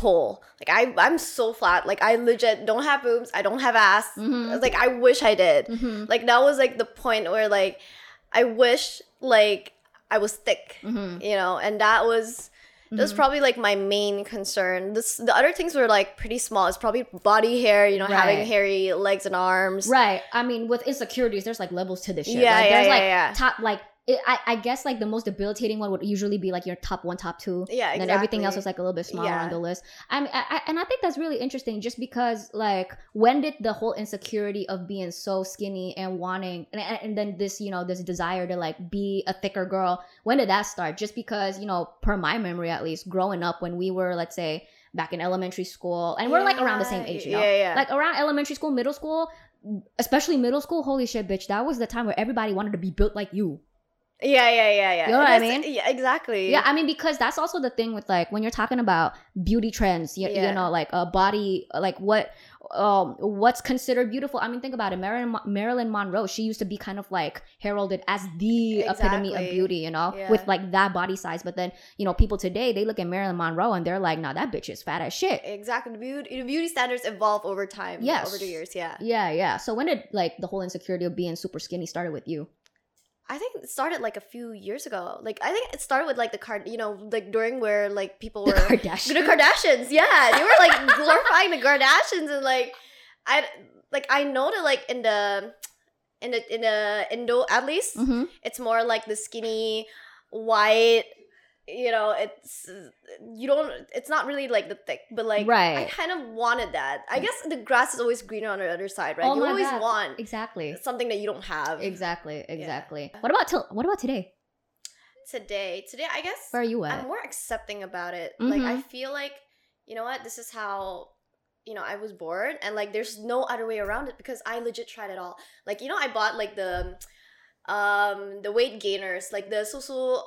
that I always look like a pole. Like I, I'm so flat. Like I legit don't have boobs. I don't have ass. Mhm. Like I wish I did. Mhm. Like that was like the point where like I wish like I was thick. Mhm. You know, and that was that was Mhm. probably like my main concern. This the other things were like pretty small. It's probably body hair. You know, having hairy legs and arms. Right. I mean, with insecurities, there's like levels to this shit. Yeah, like, yeah, there's yeah, like yeah. top like it, I, I guess like the most debilitating one would usually be like your top one, top two. Yeah, And then everything else exactly. is like a little bit smaller Yeah. on the list. I mean, I, I, and I think that's really interesting, just because like when did the whole insecurity of being so skinny and wanting, and, and and then this you know this desire to like be a thicker girl, when did that start? Just because you know, per my memory at least, growing up when we were let's say back in elementary school, and we're like around the same Yeah, age, you know, Yeah, yeah. like around elementary school, middle school, especially middle school. Holy shit, bitch! That was the time where everybody wanted to be built like you. Yeah, yeah, yeah, yeah. You know what I mean? Yeah, exactly. Yeah, I mean because that's also the thing with like when you're talking about beauty trends, you, Yeah. you know, like a body, like what, um, what's considered beautiful. I mean, think about it. Marilyn Marilyn Monroe, she used to be kind of like heralded as the epitome of beauty, you know, Yeah. with like that body size. But then you know, people today they look at Marilyn Monroe and they're like, nah, that bitch is fat as shit. Exactly. The beauty, the beauty standards evolve over time. Yes. Over the years. Yeah. Yeah, yeah. So when did like the whole insecurity of being super skinny started with you? I think it started like a few years ago. Like I think it started with like the card, you know, like during where like people The were Kardashians. the Kardashians. Yeah, they were like glorifying the Kardashians and like I like I know that like in the in the in the Indo at least hmm it's more like the skinny white. You know, it's you don't. It's not really like the thick, but like right. I kind of wanted that. I guess the grass is always greener on the other side, right? Oh you always God. want Exactly. something that you don't have. Exactly. Exactly. What about till? What about today? today today i guess Where are you at? i'm more accepting about it like i Mhm. feel like you know what this is how you know i was born and like there's no other way around it because i legit tried it all like you know i bought like the um the weight gainers like the susu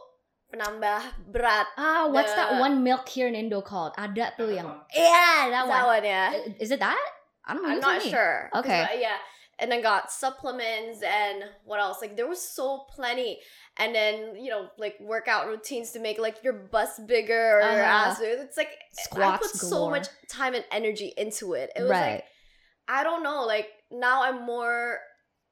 penambah berat Ah, what's that one milk here in Indo called? Ada tuh yang. yeah that that one. one yeah Is it that? I don't know. i'm not sure. Okay. yeah and then got supplements and what else like there was so plenty and then you know like workout routines to make like your bust bigger or your Uh-huh. ass bigger. it's like i Squats put so much time and energy into it it was right. like i don't know like now i'm more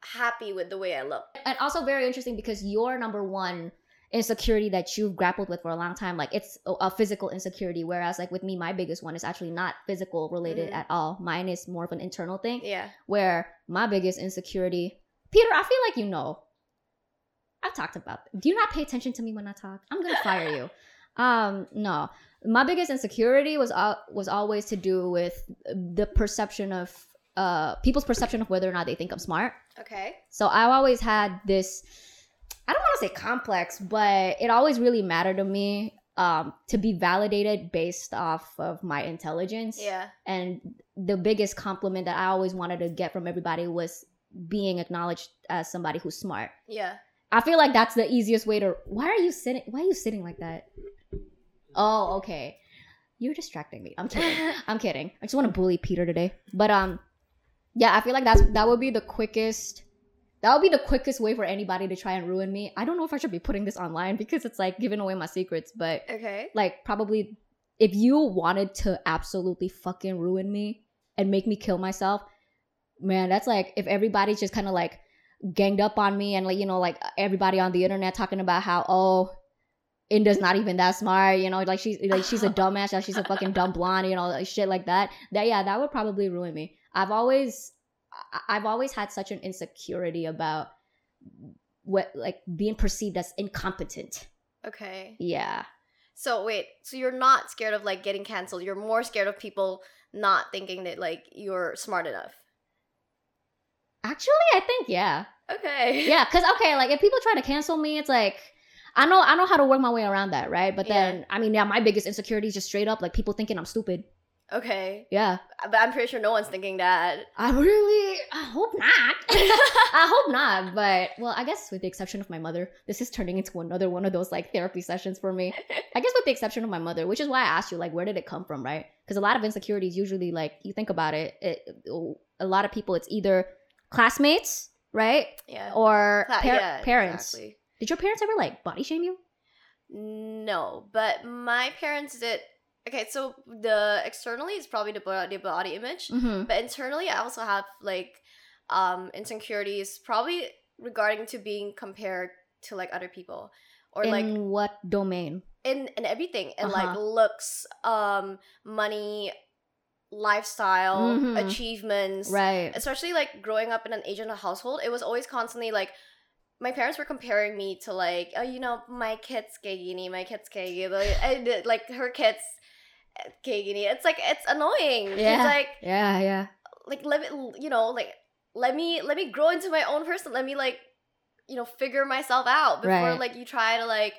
happy with the way i look and also very interesting because your number one insecurity that you've grappled with for a long time, like it's a, physical insecurity. Whereas like with me, my biggest one is actually not physical related Mhm. at all. Mine is more of an internal thing. yeah Where my biggest insecurity, Peter, I feel like you know. I've talked about. Do you not pay attention to me when I talk? I'm gonna fire you. Um, no. My biggest insecurity was al- was always to do with the perception of uh people's perception of whether or not they think I'm smart. okay So I've always had this I don't want to say complex, but it always really mattered to me um to be validated based off of my intelligence. yeah And the biggest compliment that I always wanted to get from everybody was being acknowledged as somebody who's smart. yeah I feel like that's the easiest way to Why are you sitting why are you sitting like that? Oh, okay. You're distracting me. I'm kidding. I'm kidding. I just want to bully Peter today. But um yeah, I feel like that's that would be the quickest that would be the quickest way for anybody to try and ruin me. I don't know if I should be putting this online because it's like giving away my secrets, but okay like probably if you wanted to absolutely fucking ruin me and make me kill myself, man, that's like if everybody's just kind of like ganged up on me and like you know like everybody on the internet talking about how oh Indah's not even that smart, you know, like she's like she's a dumbass, she's a fucking dumb blonde, you know, like shit like that. That yeah, that would probably ruin me. I've always I've always had such an insecurity about what like being perceived as incompetent. okay Yeah. so wait so you're not scared of like getting canceled you're more scared of people not thinking that like you're smart enough Actually, I think yeah. okay Yeah, cuz okay, like if people try to cancel me, it's like I know I know how to work my way around that, right? But Yeah. then I mean, yeah, my biggest insecurity is just straight up like people thinking I'm stupid. Okay Yeah. but i'm pretty sure no one's thinking that I really I hope not. I hope not, but well, I guess with the exception of my mother, this is turning into another one of those like therapy sessions for me. I guess with the exception of my mother, which is why I asked you like where did it come from, right? Because a lot of insecurities usually like you think about it, it oh, a lot of people it's either classmates, right? yeah Or Cla- par- yeah, parents. exactly. Did your parents ever like body shame you? No, but my parents did okay, so the externally is probably the body, the body image, hmm but internally I also have like um insecurities probably regarding to being compared to like other people or In like what domain? in in everything and like Uh-huh. looks um money lifestyle Mhm. achievements Right. especially like growing up in an asian household it was always constantly like my parents were comparing me to like oh you know my kids kayak gini my kids kayak gitu and like her kids kayak gini it's like it's annoying Yeah. it's like Yeah, yeah. like let me you know like let me let me grow into my own person let me like you know figure myself out before Right. like you try to like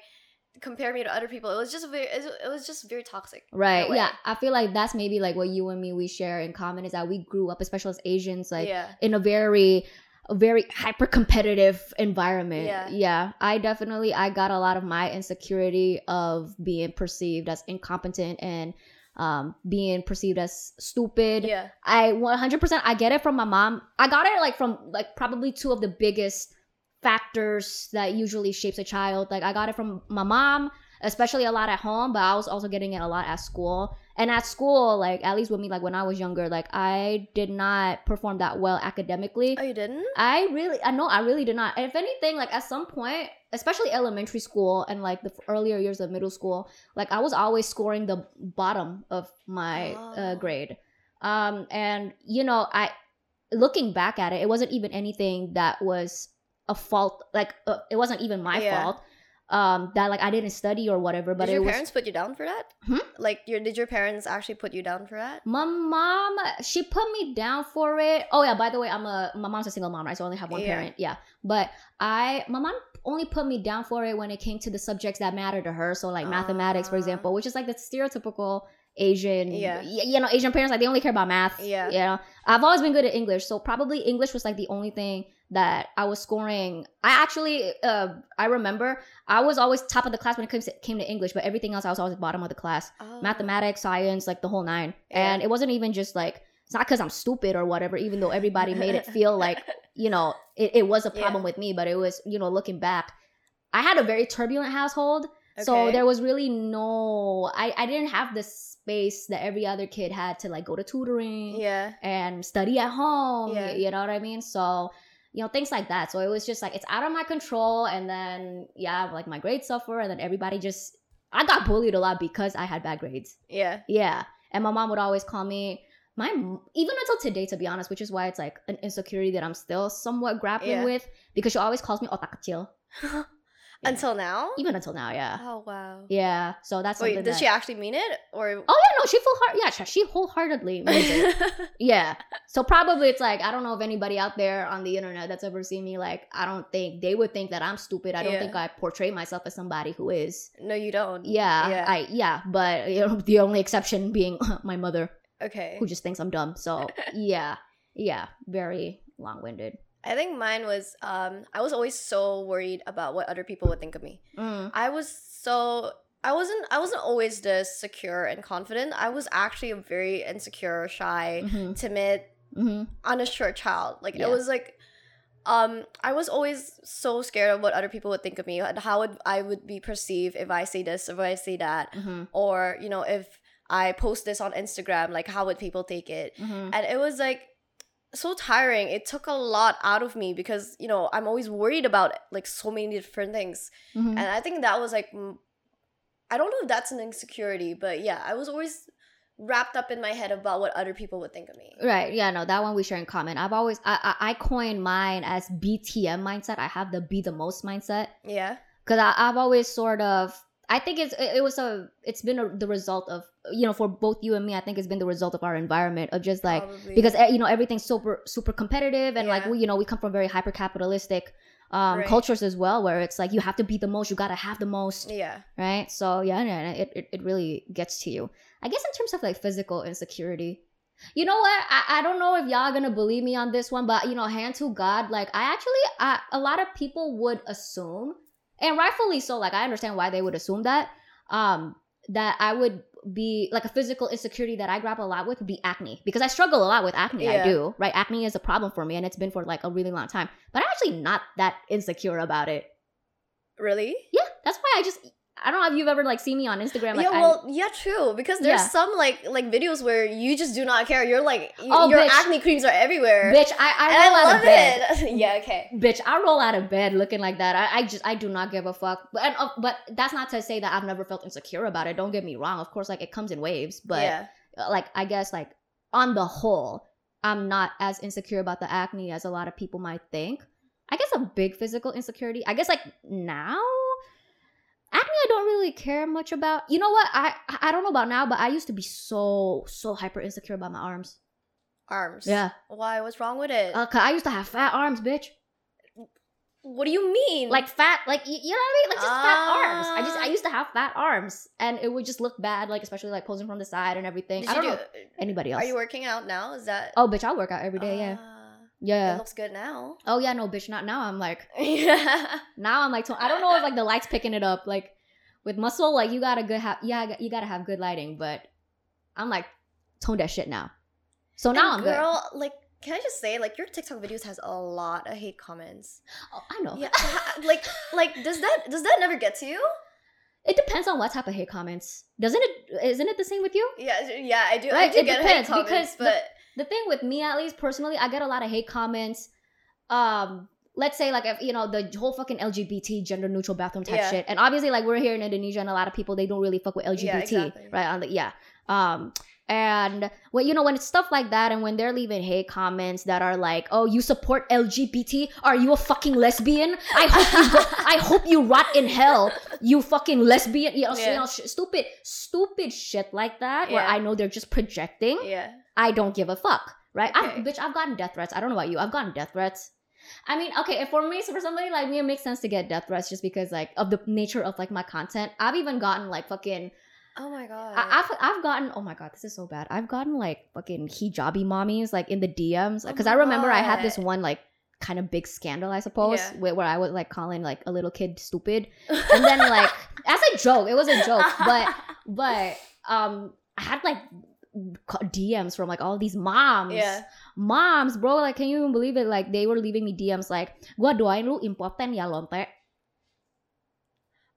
compare me to other people it was just very it was- just very toxic Right. Yeah. I feel like that's maybe like what you and me we share in common is that we grew up, especially as Asians, like yeah in a very a very hyper competitive environment. Yeah. Yeah. I definitely I got a lot of my insecurity of being perceived as incompetent and um being perceived as stupid. yeah I 100% I get it from my mom. I got it like from like probably two of the biggest factors that usually shapes a child. Like I got it from my mom, especially a lot at home, but I was also getting it a lot at school. And at school, like at least with me like when I was younger, like I did not perform that well academically. oh you didn't I really, I know, I really did not. If anything, like at some point, especially elementary school and like the earlier years of middle school, like I was always scoring the bottom of my uh, Oh. grade. Um, and you know, I looking back at it, it wasn't even anything that was a fault. Like uh, it wasn't even my Yeah. fault. Um, that like I didn't study or whatever. But did your was parents put you down for that Hmm? like your did your parents actually put you down for that My mom, she put me down for it. Oh yeah, by the way, I'm a my mom's a single mom, right? So I only have one Yeah. parent. Yeah. But I my mom only put me down for it when it came to the subjects that matter to her. So like mathematics, for Ah. example, which is like the stereotypical Asian Yeah. you know, Asian parents like they only care about math. Yeah. You know. I've always been good at English, so probably English was like the only thing that I was scoring. I actually uh I remember I was always top of the class when it came to, came to English, but everything else I was always bottom of the class oh. mathematics, science, like the whole nine. Yeah. And it wasn't even just like it's not because I'm stupid or whatever, even though everybody made it feel like, you know, it, it was a Yeah. problem with me, but it was, you know, looking back, I had a very turbulent household. So there was really no I, I didn't have the space that every other kid had to like go to tutoring yeah and study at home. Yeah. You know what I mean? So, you know, things like that. So it was just like it's out of my control. And then yeah, like my grades suffer, and then everybody just I got bullied a lot because I had bad grades. yeah Yeah. And my mom would always call me my even until today to be honest, which is why it's like an insecurity that I'm still somewhat grappling Yeah. with because she always calls me otak kecil. Yeah. until now Even until now, yeah. oh wow Yeah. So that's wait did that- she actually mean it or Oh yeah, no, she full heart yeah, she- she wholeheartedly means it. Yeah. So probably it's like I don't know if anybody out there on the internet that's ever seen me like I don't think they would think that I'm stupid. I don't Yeah. think I portray myself as somebody who is. no you don't Yeah, Yeah. I yeah, but you know the only exception being my mother okay who just thinks I'm dumb. So yeah, yeah, very long-winded. I think mine was um I was always so worried about what other people would think of me. Mm. I was so I wasn't I wasn't always this secure and confident. I was actually a very insecure, shy, hmm timid, hmm unsure child. Like Yeah. it was like um I was always so scared of what other people would think of me and how would I would be perceived if I say this, if I say that, hmm or you know, if I post this on Instagram, like how would people take it? hmm and it was like so tiring it took a lot out of me because you know i'm always worried about like so many different things hmm and i think that was like I don't know if that's an insecurity but yeah i was always wrapped up in my head about what other people would think of me Right. Yeah. No, that one we share in common. I've always I I, I coined mine as BTM mindset. I have the be the most mindset. yeah because I've always sort of I think it's it, was a it's been a, the result of you know for both you and me I think it's been the result of our environment of just like probably. because eh, you know everything's super super competitive and like we you know we come from very hyper capitalistic um Right. cultures as well where it's like you have to be the most you gotta have the most. Yeah. Right? So yeah yeah, it, it, it really gets to you. I guess in terms of like physical insecurity you know what? I, I don't know if y'all gonna believe me on this one but you know hand to god like i actually I, a lot of people would assume and rightfully so like i understand why they would assume that um that i would be like a physical insecurity that i grapple a lot with would be acne because i struggle a lot with acne i do right? Acne is a problem for me and it's been for like a really long time but i'm actually not that insecure about it. Really? Yeah that's why i just I don't know if you've ever like seen me on Instagram. Like, yeah, I- well, yeah, true. Because there's Yeah. some like like videos where you just do not care. You're like, Oh, your bitch. acne creams are everywhere, bitch, I I roll I out love of bed. it. yeah, okay. Bitch, I roll out of bed looking like that. I, I just I do not give a fuck. But and, uh, but that's not to say that I've never felt insecure about it. Don't get me wrong. Of course, like it comes in waves. But yeah, uh, like I guess like on the whole, I'm not as insecure about the acne as a lot of people might think. I guess a big physical insecurity. I guess like now, acne I don't really care much about. You know what? I I don't know about now, but I used to be so so hyper insecure about my arms. arms. Yeah, Why? What's wrong with it? uh, 'cause I used to have fat arms, bitch. what do you mean? Like fat, like you know what I mean? Like just fat arms. I just I Ah. used to have fat arms, and it would just look bad, like especially like posing from the side and everything. Did I don't do? know anybody else. Are you working out now? Is that? oh, bitch, I work out every day. Yeah, Ah, yeah. It looks good now. Oh yeah, no, bitch. Not now. I'm like yeah. now. I'm like I don't know if like the lights picking it up. Like with muscle, like you gotta good have yeah you gotta have good lighting. But I'm like tone that shit now. So now I'm And good. girl, like, can I just say, like, your TikTok videos has a lot of hate comments. Oh, I know. Yeah, like, like, does that does that never get to you? It depends on what type of hate comments. Doesn't it? Isn't it the same with you? Yeah, yeah, I do. Right, I do it get depends, hate comments, because but the thing with me at least personally i get a lot of hate comments. Um let's say like if you know the whole fucking lgbt gender neutral bathroom type Yeah. shit. And obviously like we're here in indonesia and a lot of people they don't really fuck with lgbt Yeah, exactly. right? On the yeah. Um and when you know when it's stuff like that and when they're leaving hate comments that are like oh you support lgbt are you a fucking lesbian? I hope you go i hope you rot in hell you fucking lesbian. You know, you Yeah. know sh- stupid stupid shit like that where i know they're just projecting. Yeah, I don't give a fuck, right? I've, bitch, I've gotten death threats. I don't know about you. I've gotten death threats. I mean, okay, if for me, so for somebody like me, it makes sense to get death threats just because like of the nature of like my content. I've even gotten like fucking. oh my god, I, I've I've gotten. Oh my god, this is so bad. I've gotten like fucking hijabi mommies like in the DMs Oh because my I remember I had this one like kind of big scandal, I suppose, Yeah. where, where I was like calling like a little kid stupid, and then like as a joke, it was a joke, but but um I had like DMs from like all these moms. yeah, Moms, bro, like can you even believe it? Like they were leaving me DMs like, gua doain lu impoten ya lonte.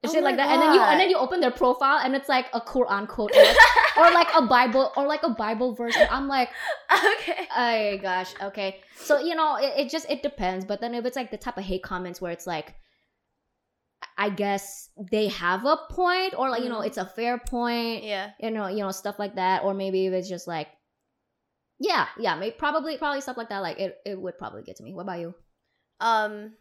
And Oh shit like that. And then you and then you open their profile and it's like a Quran quote or like, or like a Bible or like a Bible verse. And I'm like, okay, oh gosh, okay. So you know, it, it just it depends. But then if it's like the type of hate comments where it's like I guess they have a point, or like, you know, Mhm. it's a fair point yeah, you know, you know, stuff like that, or maybe if it's just like, yeah, yeah, maybe probably probably stuff like that. Like it, it would probably get to me. What about you? um,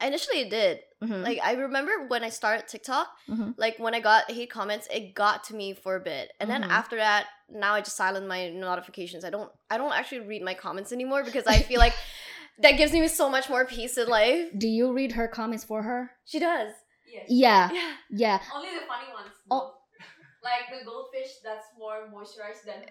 initially it did. Mhm. Like I remember when I started TikTok, Mhm. like when I got hate comments, it got to me for a bit, and then Mhm. after that, now I just silence my notifications. I don't, I don't actually read my comments anymore because I feel like that gives me so much more peace in life. Do you read her comments for her? She does. Yes. Yeah, Yeah. yeah. Only the funny ones. Oh. Like the goldfish that's more moisturized than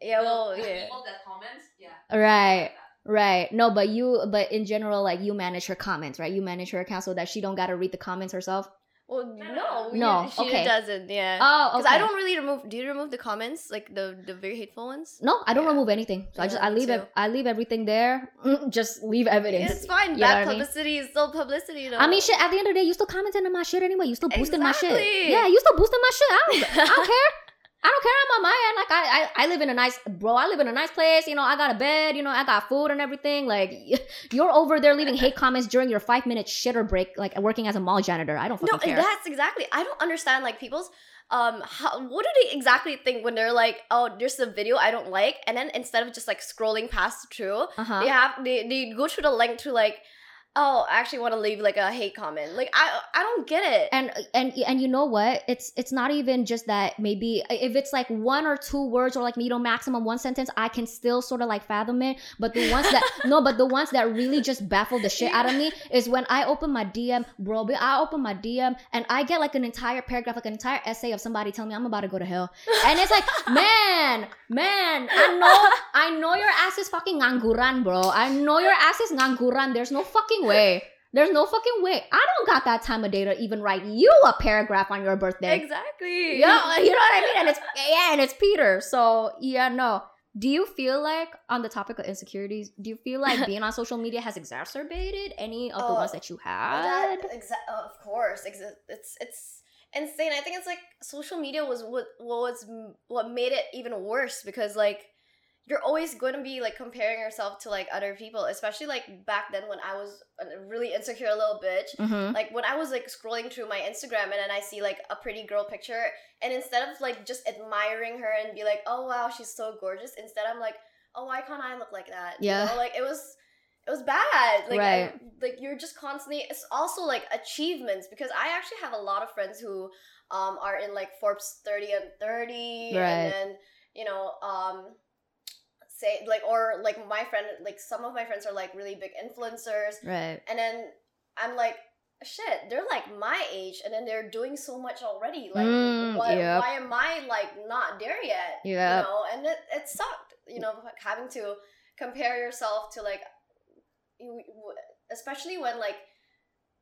Yeah. the, Well. the Yeah. people that comments. Yeah. Right, right. No, but you, but in general, like you manage her comments, right? You manage her account so that she don't gotta read the comments herself. Well, no, no. no. you- She Okay. doesn't. Yeah. Oh, Because okay. I don't really remove. Do you remove the comments, like the the very hateful ones? No, I don't Yeah. remove anything. So I just I leave too. it. I leave everything there. Mm, Just leave evidence. It's fine. You Bad what I mean? publicity is still publicity, though. I mean, shit. At the end of the day, you still commenting on my shit anyway. You still boosting my shit. Yeah, you still boosting my shit. I don't, I don't care. I don't care. I'm on my end. Like I, I, I live in a nice, bro. I live in a nice place. You know, I got a bed. You know, I got food and everything. Like you're over there leaving hate comments during your five minute shitter break, like working as a mall janitor. I don't no, fucking care. that's exactly. I don't understand like people's um how, what do they exactly think when they're like oh there's a video I don't like and then instead of just like scrolling past through uh huh. they have they, they go through the link to like oh I actually want to leave like a hate comment. Like I I don't get it. And and and you know what? It's it's not even just that. Maybe if it's like one or two words or like you know maximum one sentence i can still sort of like fathom it. But the ones that no but the ones that really just baffle the shit out of me is when i open my dm bro but i open my dm and i get like an entire paragraph like an entire essay of somebody telling me i'm about to go to hell. And it's like man man i know i know your ass is fucking ngangguran bro. I know your ass is ngangguran there's no fucking way there's no fucking way. I don't got that time of day to even write you a paragraph on your birthday. exactly Yeah, you know what I mean? And it's yeah, and it's Peter. So yeah, no. Do you feel like on the topic of insecurities, do you feel like being on social media has exacerbated any of the Oh, ones that you had? That exa- oh, of course, exa- it's it's insane. I think it's like social media was what what was what made it even worse because like you're always going to be like comparing yourself to like other people, especially like back then when I was a really insecure little bitch. Mhm. Like when I was like scrolling through my Instagram and then I see like a pretty girl picture, and instead of like just admiring her and be like, oh wow, she's so gorgeous, instead I'm like, oh why can't I look like that? Yeah. You know, like it was. It was bad. Like, I- Right. like you're just constantly. It's also like achievements because I actually have a lot of friends who um are in like Forbes 30 and 30 Right. and then you know um say like or like my friend like some of my friends are like really big influencers Right. and then I'm like shit they're like my age and then they're doing so much already like Mm, why, yep. why am I like not there yet Yep. you know and it, it sucked you know having to compare yourself to like you, especially when like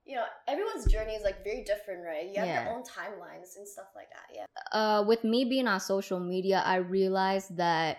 you know everyone's journey is like very different right you have Yeah. your own timelines and stuff like that yeah uh, with me being on social media, I realized that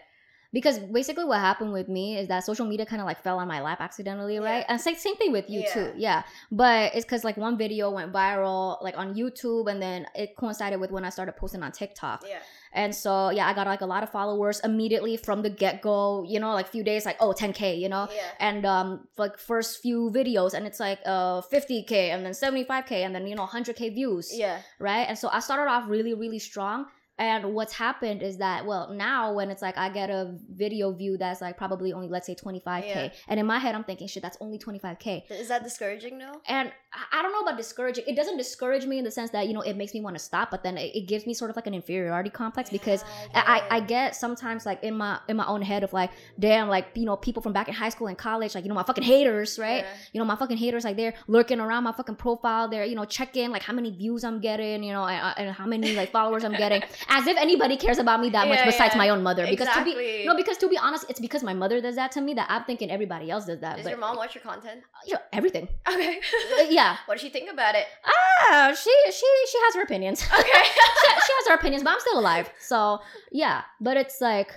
because basically what happened with me is that social media kind of like fell on my lap accidentally, right? And same, same thing with you Yeah. too, yeah. But it's because like one video went viral like on YouTube, and then it coincided with when I started posting on TikTok. yeah And so yeah, I got like a lot of followers immediately from the get go. You know, like few days, like oh 10k, you know yeah and um like first few videos and it's like uh 50k and then 75k and then you know 100k views yeah right and so i started off really really strong and what's happened is that well now when it's like i get a video view that's like probably only let's say 25k Yeah. and in my head i'm thinking shit that's only 25k is that discouraging though and I- I don't know about discouraging. It doesn't discourage me in the sense that you know it makes me want to stop, but then it, it gives me sort of like an inferiority complex because Yeah, I, I get get sometimes like in my in my own head of like damn like you know people from back in high school and college like you know my fucking haters right Yeah. you know my fucking haters like they're lurking around my fucking profile they're you know checking like how many views I'm getting you know and, uh, and how many like followers I'm getting as if anybody cares about me that much Yeah, besides yeah. my own mother because to be exactly. no because to be honest it's because my mother does that to me that I'm thinking everybody else does that Does your mom watch your content? you know, everything Okay. Uh, yeah what does she think about it? ah she she she has her opinions Okay. she, she has her opinions, but I'm still alive. So yeah, but it's like,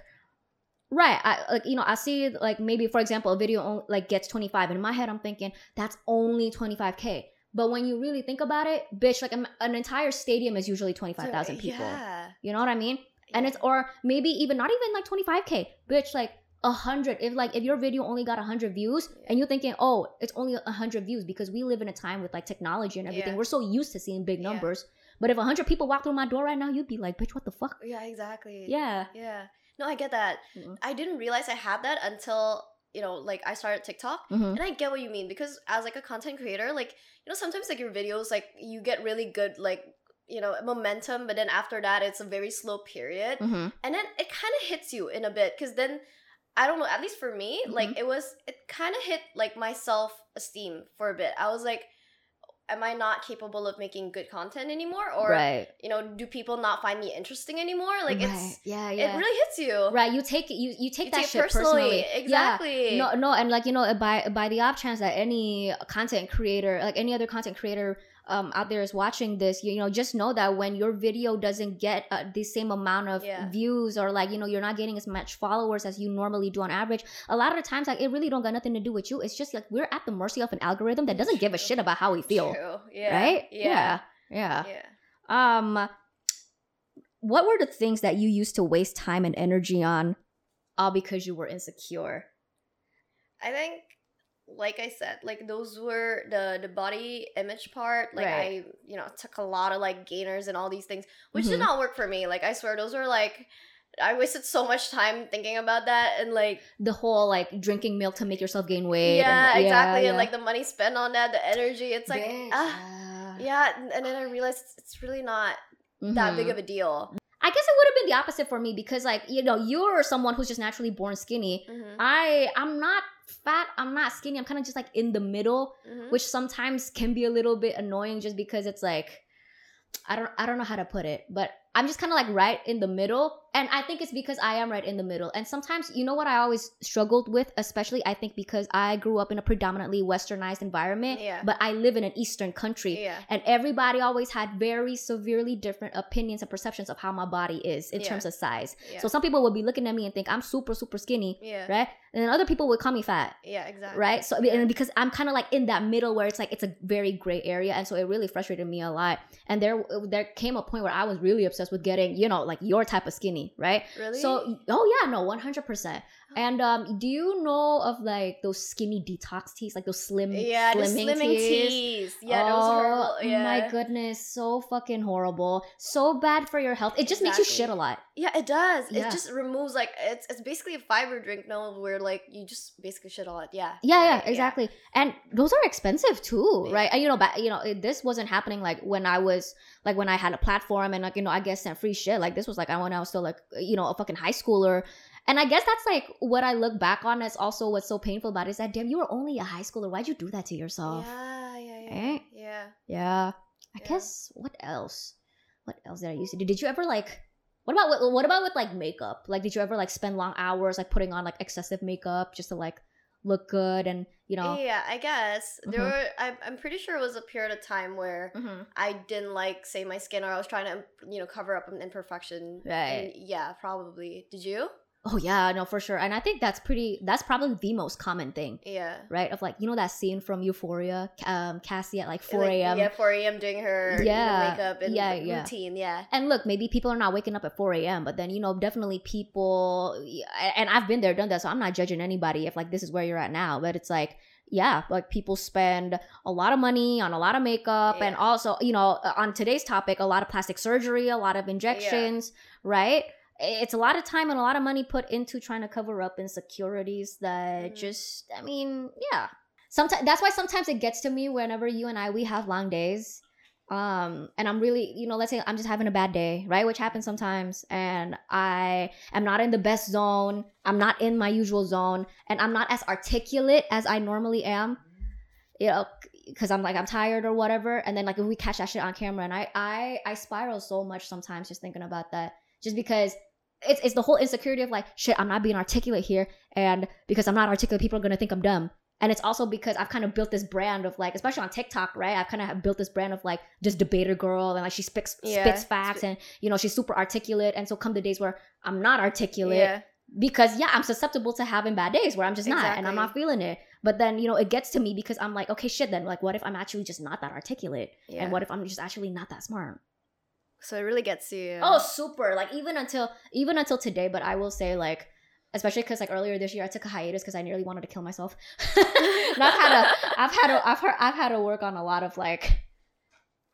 right? I like you know I see like maybe for example a video on, like gets 25, in my head I'm thinking that's only 25k. But when you really think about it, bitch, like an an entire stadium is usually 25,000 people. Yeah. You know what I mean? And it's or maybe even not even like 25k, bitch, like a hundred. If like if your video only got a hundred views and you're thinking, oh, it's only a hundred views because we live in a time with like technology and everything, Yeah. we're so used to seeing big Yeah. numbers. But if a hundred people walk through my door right now, you'd be like, bitch, what the fuck? Yeah, exactly. Yeah. Yeah. No, I get that. Mhm. I didn't realize I had that until, you know, like I started TikTok. hmm And I get what you mean because as like a content creator, like, you know, sometimes like your videos, like you get really good, like, you know, momentum, but then after that, it's a very slow period. hmm and then it kind of hits you in a bit because then i don't know at least for me like it was it kind of hit like my self-esteem for a bit i was like am i not capable of making good content anymore or right. you know do people not find me interesting anymore like right. it's yeah, yeah. it really hits you right. You take you you take you that take shit personally. Yeah. exactly No, no, and like you know, by by the off chance that any content creator, like any other content creator um out there is watching this, you, know, just know that when your video doesn't get uh, the same amount of Yeah. views or like you know you're not getting as much followers as you normally do on average, a lot of the times like it really don't got nothing to do with you. It's just like we're at the mercy of an algorithm that doesn't give a shit about how we feel, True. yeah right? yeah yeah, yeah Um, what were the things that you used to waste time and energy on, all because you were insecure? I think, like I said, like those were the the body image part. Like Right. I, you know, took a lot of like gainers and all these things, which Mhm. did not work for me. Like I swear, those were like. I wasted so much time thinking about that and like the whole like drinking milk to make yourself gain weight. yeah and, exactly and like the money spent on that the energy it's like Bitch, ah yeah. yeah and- then I realized it's, really not that big Mhm. of a deal I guess it would have been the opposite for me because like you know you're someone who's just naturally born skinny. Mhm. I I'm not fat. I'm not skinny. I'm kind of just like in the middle, Mhm. which sometimes can be a little bit annoying just because it's like I don't I don't know how to put it, but I'm just kind of like right in the middle. And I think it's because I am right in the middle. And sometimes, you know what I always struggled with, especially I think because I grew up in a predominantly westernized environment, Yeah. but I live in an eastern country. Yeah. And everybody always had very severely different opinions and perceptions of how my body is in Yeah. terms of size. So some people would be looking at me and think I'm super, super skinny, yeah. right? And then other people would call me fat Yeah, exactly. right so and because i'm kind of like in that middle where it's like it's a very gray area and so it really frustrated me a lot and there there came a point where i was really with getting you know like your type of skinny right Really? so oh yeah no 100% and um do you know of like those skinny detox teas like those slim yeah, the slimming, slimming teas? teas. Yeah, those oh are horrible. Yeah. my goodness so fucking horrible so bad for your health it just makes you shit a lot Yeah, it does. Yeah. It just removes like it's it's basically a fiber drink, no, where like you just basically shit a lot. Yeah. Yeah, yeah, right, exactly. And those are expensive too, Yeah. right? And you know, but you know, it, this wasn't happening like when I was like when I had a platform and like you know, I guess sent free shit. Like this was like I when I was still like you know a fucking high schooler. And I guess that's like what I look back on as also what's so painful about it is that damn, you were only a high schooler. Why'd you do that to yourself? Yeah, yeah, yeah. Eh? Yeah. Yeah. I Yeah. guess what else? What else did I used to do? Did you ever like? What about what, what about with like makeup? Like, did you ever like spend long hours like putting on like excessive makeup just to like look good and you know? Yeah, I guess there Mhm. were. I'm, I'm pretty sure it was a period of time where Mhm. I didn't like say my skin, or I was trying to, you know, cover up an imperfection. Right. And yeah, probably. Did you? Oh yeah, no, for sure. And I think that's pretty. That's probably the most common thing, Yeah. right? Of like you know that scene from Euphoria, um, Cassie at like four Like, a.m. Yeah, 4 a.m. doing her you know, Yeah, makeup and yeah, yeah. routine. Yeah. And look, maybe people are not waking up at 4 a.m., but then, you know, definitely people, and I've been there, done that, so I'm not judging anybody if, like, this is where you're at now, but it's like, yeah, like people spend a lot of money on a lot of makeup and also, you know, on today's topic, a lot of plastic surgery, a lot of injections, right? It's a lot of time and a lot of money put into trying to cover up insecurities that Mhm. just, I mean, yeah. Sometimes that's why sometimes it gets to me whenever you and I we have long days um and i'm really you know let's say i'm just having a bad day right which happens sometimes and i am not in the best zone i'm not in my usual zone and i'm not as articulate as i normally am you know because i'm like i'm tired or whatever and then like if we catch that shit on camera and i i i spiral so much sometimes just thinking about that just because it's, it's the whole insecurity of like shit i'm not being articulate here and because i'm not articulate people are gonna think i'm dumb and it's also because I've kind of built this brand of like, especially on TikTok, right? I've kind of built this brand of like just debater girl, and like she spits Yeah. spits facts, and you know she's super articulate. And so come the days where I'm not articulate, Yeah. because yeah, I'm susceptible to having bad days where I'm just not, and I'm not feeling it. But then you know it gets to me because I'm like, okay, shit. Then like, what if I'm actually just not that articulate, Yeah. and what if I'm just actually not that smart? So it really gets you. Oh, super! Like even until even until today, but I will say like. Especially because like earlier this year I took a hiatus because I nearly wanted to kill myself. and I've had a I've had a I've heard, I've had to work on a lot of like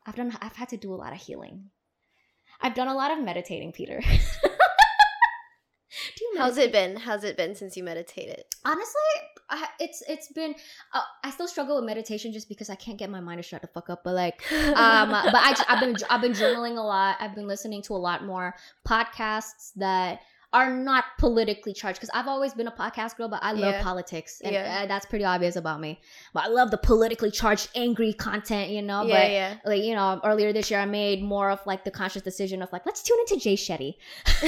I've done I've had to do a lot of healing. I've done a lot of meditating, Peter. do you How's meditate? it been? How's it been since you meditated? Honestly, I, it's it's been uh, I still struggle with meditation just because I can't get my mind to shut the fuck up. But like um but I just, I've been I've been journaling a lot. I've been listening to a lot more podcasts that are not politically charged because I've always been a podcast girl, but I love Yeah. politics, and Yeah. uh, that's pretty obvious about me. But I love the politically charged, angry content, you know. yeah, but yeah. like you know, earlier this year I made more of like the conscious decision of like let's tune into Jay Shetty.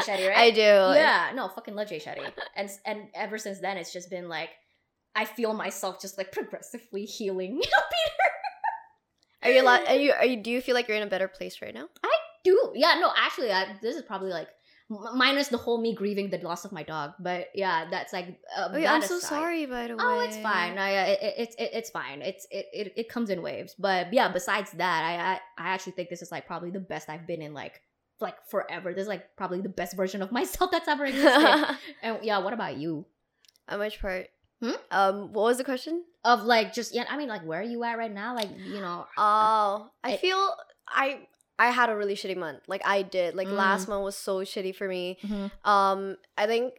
Jay Shetty, right? I do. yeah no fucking love jay shetty and and ever since then it's just been like i feel myself just like progressively healing Peter. Are you, lot, are you? Are you? Do you feel like you're in a better place right now? I do yeah no actually I, this is probably like minus the whole me grieving the loss of my dog but yeah that's like uh, Oh, yeah, I'm that so aside. sorry. By the way. Oh, it's fine. No, yeah, it, it, it's it, it's fine. It's it, it it comes in waves. But yeah, besides that, I, I I actually think this is like probably the best I've been in like like forever. This is like probably the best version of myself that's ever existed. and yeah, what about you? On which part? Hmm? Um, what was the question? of like just yeah i mean like where are you at right now like you know Oh, I I- feel I I had a really shitty month. Like I did. Like Mm. last month was so shitty for me. mhm. Um, I think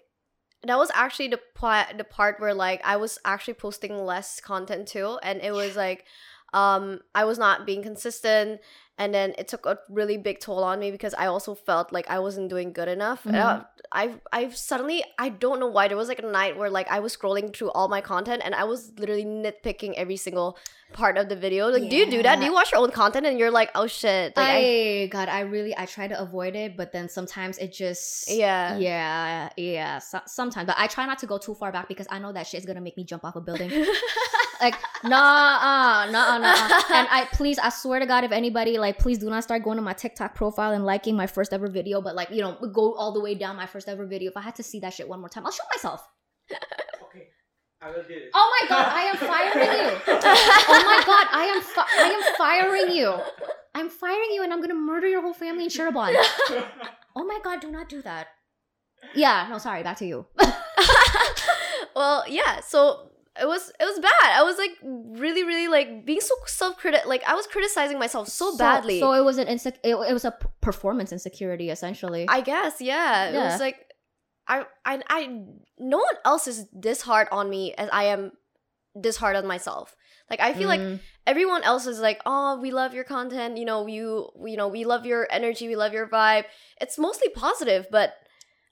that was actually the part the part where like I was actually posting less content too, and it was like, um, I was not being consistent, and then it took a really big toll on me because I also felt like I wasn't doing good enough. And I, I've I've suddenly I don't know why there was like a night where like I was scrolling through all my content and I was literally nitpicking every single part of the video. Like, do you do that? Do you watch your own content and you're like, oh shit? Like, I, I, God, I really I try to avoid it, but then sometimes it just yeah. yeah yeah so, sometimes. But I try not to go too far back because I know that shit's gonna make me jump off a building. like nah uh nah nah and I please I swear to God if anybody like please do not start going to my TikTok profile and liking my first ever video, but like you know go all the way down my first ever video. If I had to see that shit one more time, I'll shoot myself. Okay, I will do it. Oh my God, I am firing you. oh my god, I am fi- I am firing you. I'm firing you and I'm gonna murder your whole family in Cirebon. Oh my god, do not do that. Yeah, no, sorry, back to you. well, yeah. So it was it was bad. I was like really really like being so self critic. Like I was criticizing myself so, badly. So it was an insec- it, it was a p- performance insecurity essentially. I guess, yeah. It was like I I I no one else is this hard on me as I am this hard on myself. Like I feel like Mm, everyone else is like, "Oh, we love your content, you know, you you know, we love your energy, we love your vibe." It's mostly positive, but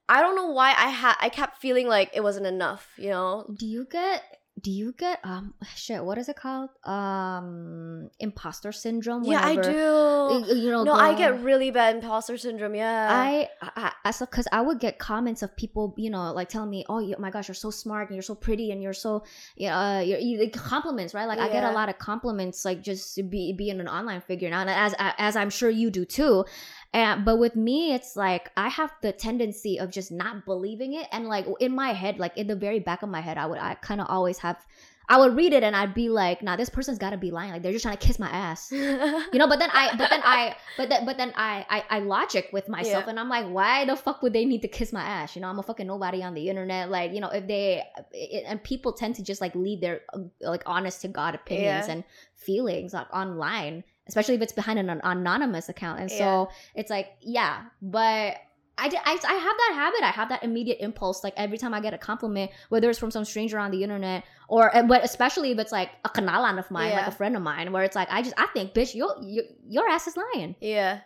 I don't know why I had I kept feeling like it wasn't enough, you know? do you get do you get um shit, what is it called? Um imposter syndrome Yeah, I do. You know, No, I get really bad imposter syndrome. Yeah. I, I, I so because I would get comments of people, you know, like telling me, "Oh, you, my gosh, you're so smart and you're so pretty and you're so, you know, uh, you're, you, like, compliments, right? Like I get a lot of compliments, like just be being an online figure now, and as as I'm sure you do too. And but with me, it's like I have the tendency of just not believing it, and like in my head, like in the very back of my head, I would I kind of always have. I would read it and I'd be like, "Nah, this person's got to be lying. Like they're just trying to kiss my ass." you know but then i but then i but then but then i i, I logic with myself Yeah. and i'm like why the fuck would they need to kiss my ass you know i'm a fucking nobody on the internet like you know if they it, and people tend to just like leave their like honest to god opinions Yeah. and feelings like online especially if it's behind an anonymous account and so it's like yeah but I, di- I, I have that habit. I have that immediate impulse. Like every time I get a compliment, whether it's from some stranger on the internet or, but especially if it's like a kanalan of mine, like a friend of mine, where it's like, I just, I think, bitch, your, your, your ass is lying. yeah.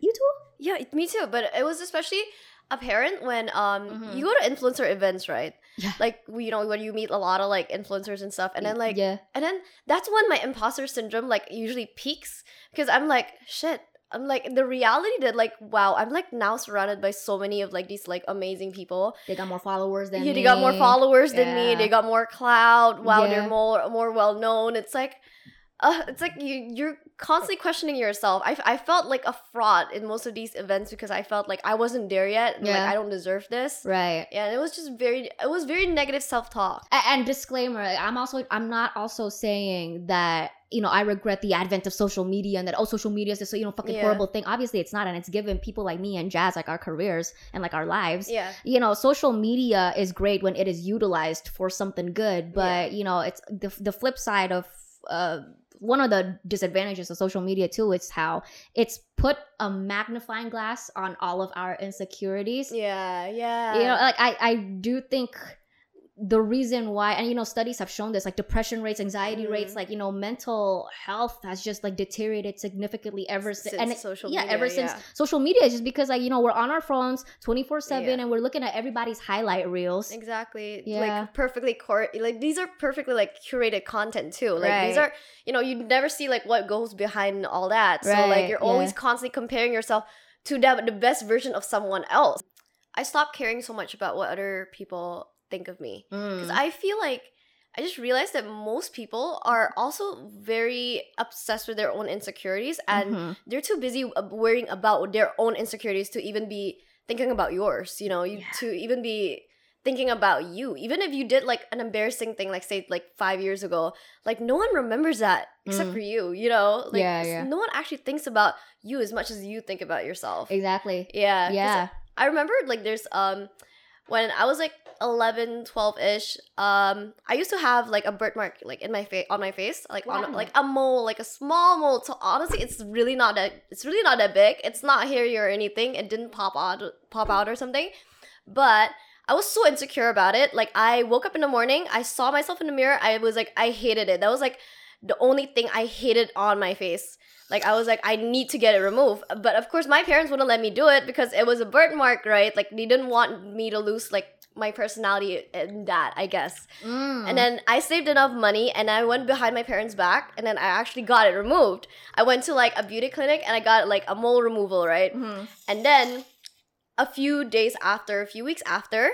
You too? Yeah, me too. But it was especially apparent when um Mhm. you go to influencer events, right? Yeah. Like we, you know, when you meet a lot of like influencers and stuff, and then like, yeah, and then that's when my imposter syndrome like usually peaks because I'm like, shit. I'm like the reality that like wow I'm like now surrounded by so many of like these like amazing people. they got more followers than Yeah, they me. got more followers than me. They got more clout. Wow, Yeah. they're more more well known. It's like, uh, it's like you you're constantly questioning yourself. I, I felt like a fraud in most of these events because I felt like I wasn't there yet. And, Yeah. Like I don't deserve this. Right. Yeah, and it was just very it was very negative self talk. A- and disclaimer i'm also i'm not also saying that you know i regret the advent of social media and that oh social media is this you know fucking Yeah. horrible thing obviously it's not and it's given people like me and jazz like our careers and like our lives Yeah, you know social media is great when it is utilized for something good but you know it's the, the flip side of uh one of the disadvantages of social media too is how it's put a magnifying glass on all of our insecurities yeah, yeah. you know like i i do think the reason why and you know studies have shown this like depression rates anxiety Mhm. rates like you know mental health has just like deteriorated significantly ever since Since and social yeah media, ever since social media is just because like you know we're on our phones 24 7 and we're looking at everybody's highlight reels Exactly. Yeah. Like perfectly cor- like these are perfectly like curated content too. Like these are you know, you never see like what goes behind all that. right. So like you're always yeah. constantly comparing yourself to the, the best version of someone else. I stopped caring so much about what other people think of me. Because Mm. I feel like I just realized that most people are also very obsessed with their own insecurities and Mhm. they're too busy worrying about their own insecurities to even be thinking about yours you know you Yeah. to even be thinking about you even if you did like an embarrassing thing like say like five years ago like no one remembers that except Mm. for you you know like Yeah, yeah. no one actually thinks about you as much as you think about yourself exactly Yeah. yeah I remember like there's um when I was like 11, 12 ish, um I used to have like a birthmark like in my face on my face, like What on like a mole, like a small mole. So honestly, it's really not that it's really not that big. It's not hairy or anything. It didn't pop out pop out or something. But I was so insecure about it. Like I woke up in the morning, I saw myself in the mirror. I was like I hated it. That was like the only thing I hated on my face. Like I was like, I need to get it removed. But of course, my parents wouldn't let me do it because it was a birthmark, right? Like they didn't want me to lose like my personality in that, I guess. Mm. And then I saved enough money and I went behind my parents' back and then I actually got it removed. I went to like a beauty clinic and I got like a mole removal, right? Mhm. And then a few days after, a few weeks after,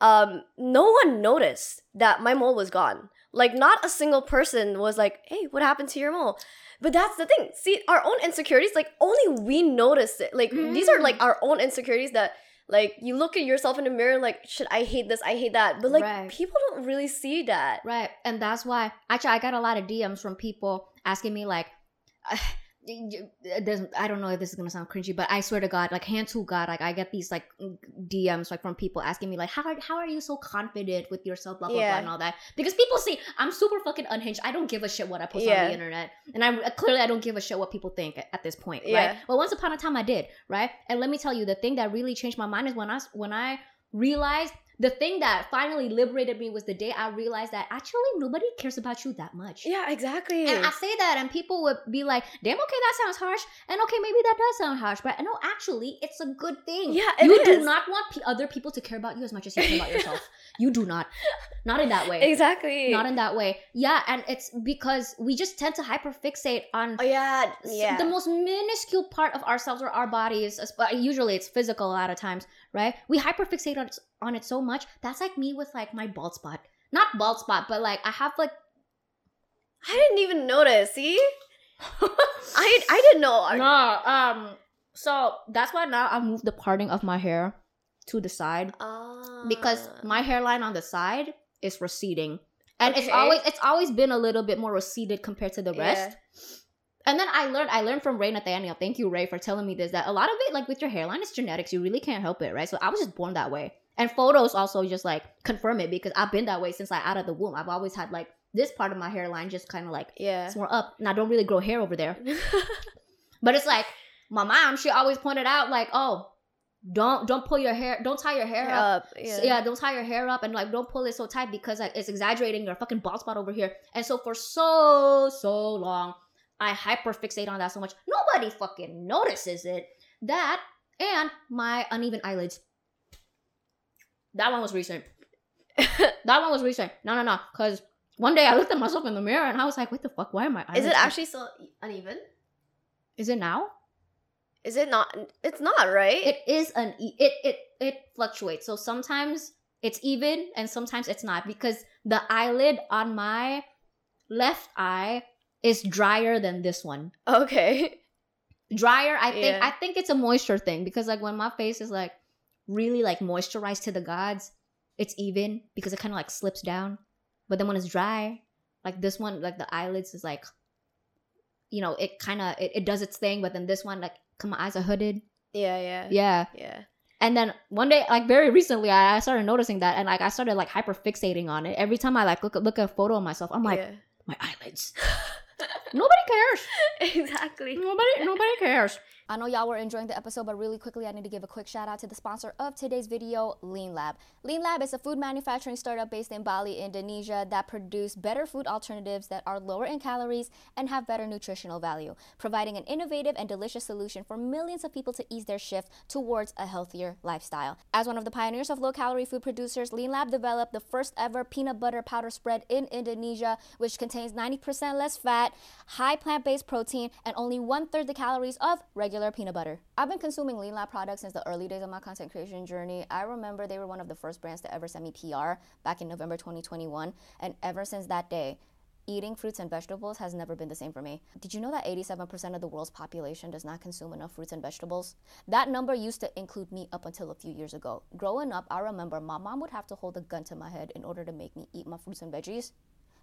um, no one noticed that my mole was gone. Like not a single person was like, "Hey, what happened to your mole?" But that's the thing. See, our own insecurities, like only we notice it. Like these are like mm. our own insecurities that like you look at yourself in the mirror like, "Should I hate this? I hate that." But like Right. people don't really see that. Right. And that's why actually I got a lot of DMs from people asking me like there's I don't know if this is gonna sound cringy, but I swear to God, like hand to God, like I get these like mm, DMs like from people asking me like how are, how are you so confident with yourself, blah blah Yeah. blah and all that. Because people see I'm super fucking unhinged. I don't give a shit what I post on the internet. And I uh, clearly I don't give a shit what people think at, at this point. Yeah. Right. But once upon a time I did, right? And let me tell you, the thing that really changed my mind is when I when I realized the thing that finally liberated me was the day I realized that actually nobody cares about you that much. Yeah, exactly. And I say that, and people would be like, "Damn, okay, that sounds harsh," and okay, maybe that does sound harsh, but no, actually, it's a good thing. Yeah, you do not want p- other people to care about you as much as you care about yourself. You do not, not in that way. exactly. Not in that way. Yeah, and it's because we just tend to hyperfixate on Oh yeah, yeah. the most minuscule part of ourselves or our bodies usually it's physical a lot of times right? We hyperfixate on, on it so much. That's like me with like my bald spot. Not bald spot but like i have like I didn't even notice. See, I I didn't know. no um so that's why now i moved the parting of my hair to the side Ah. because my hairline on the side is receding. And it's always it's always been a little bit more receded compared to the rest and then I learned I learned from Ray Nathaniel. Thank you, Ray, for telling me this. That a lot of it, like with your hairline, is genetics. You really can't help it, right? So I was just born that way. And photos also just like confirm it because I've been that way since like out of the womb. I've always had like this part of my hairline just kind of like yeah. it's more up. And I don't really grow hair over there. But it's like my mom, she always pointed out like, oh, don't don't pull your hair, don't tie your hair up. up. Yeah. Yeah. yeah, don't tie your hair up and like don't pull it so tight because like it's exaggerating your fucking bald spot over here. And so for so so long, I hyperfixate on that so much. Nobody fucking notices it. That and my uneven eyelids. That one was recent. that one was recent. No, no, no. Because one day I looked at myself in the mirror and I was like, "What the fuck? Why am I?" Is it actually still uneven? Is it now? Is it not? It's not right. It is an it it it fluctuates. So sometimes it's even and sometimes it's not because the eyelid on my left eye is drier than this one. okay. Drier, I think Yeah. I think it's a moisture thing because like when my face is like really like moisturized to the gods, it's even because it kind of like slips down. But then when it's dry, like this one, like the eyelids is like you know, it kind of it, it does its thing, but then this one like 'cause my eyes are hooded. Yeah, yeah, Yeah. yeah. And then one day, like very recently, I, I started noticing that, and like I started like hyper fixating on it. Every time I like look at look at a photo of myself, I'm like, yeah. my eyelids. Nobody cares. exactly. Nobody, nobody cares. I know y'all were enjoying the episode, but really quickly, I need to give a quick shout out to the sponsor of today's video, Lean Lab. Lean Lab is a food manufacturing startup based in Bali, Indonesia, that produce better food alternatives that are lower in calories and have better nutritional value, providing an innovative and delicious solution for millions of people to ease their shift towards a healthier lifestyle. As one of the pioneers of low calorie food producers, Lean Lab developed the first ever peanut butter powder spread in Indonesia, which contains 90% less fat, high plant based protein, and only one third the calories of regular peanut butter. I've been consuming Lean Lab products since the early days of my content creation journey. I remember they were one of the first brands to ever send me PR back in November 2021, and ever since that day, Eating fruits and vegetables has never been the same for me. Did you know that 87% of the world's population does not consume enough fruits and vegetables? That number used to include me up until a few years ago. Growing up, I remember my mom would have to hold a gun to my head in order to make me eat my fruits and veggies.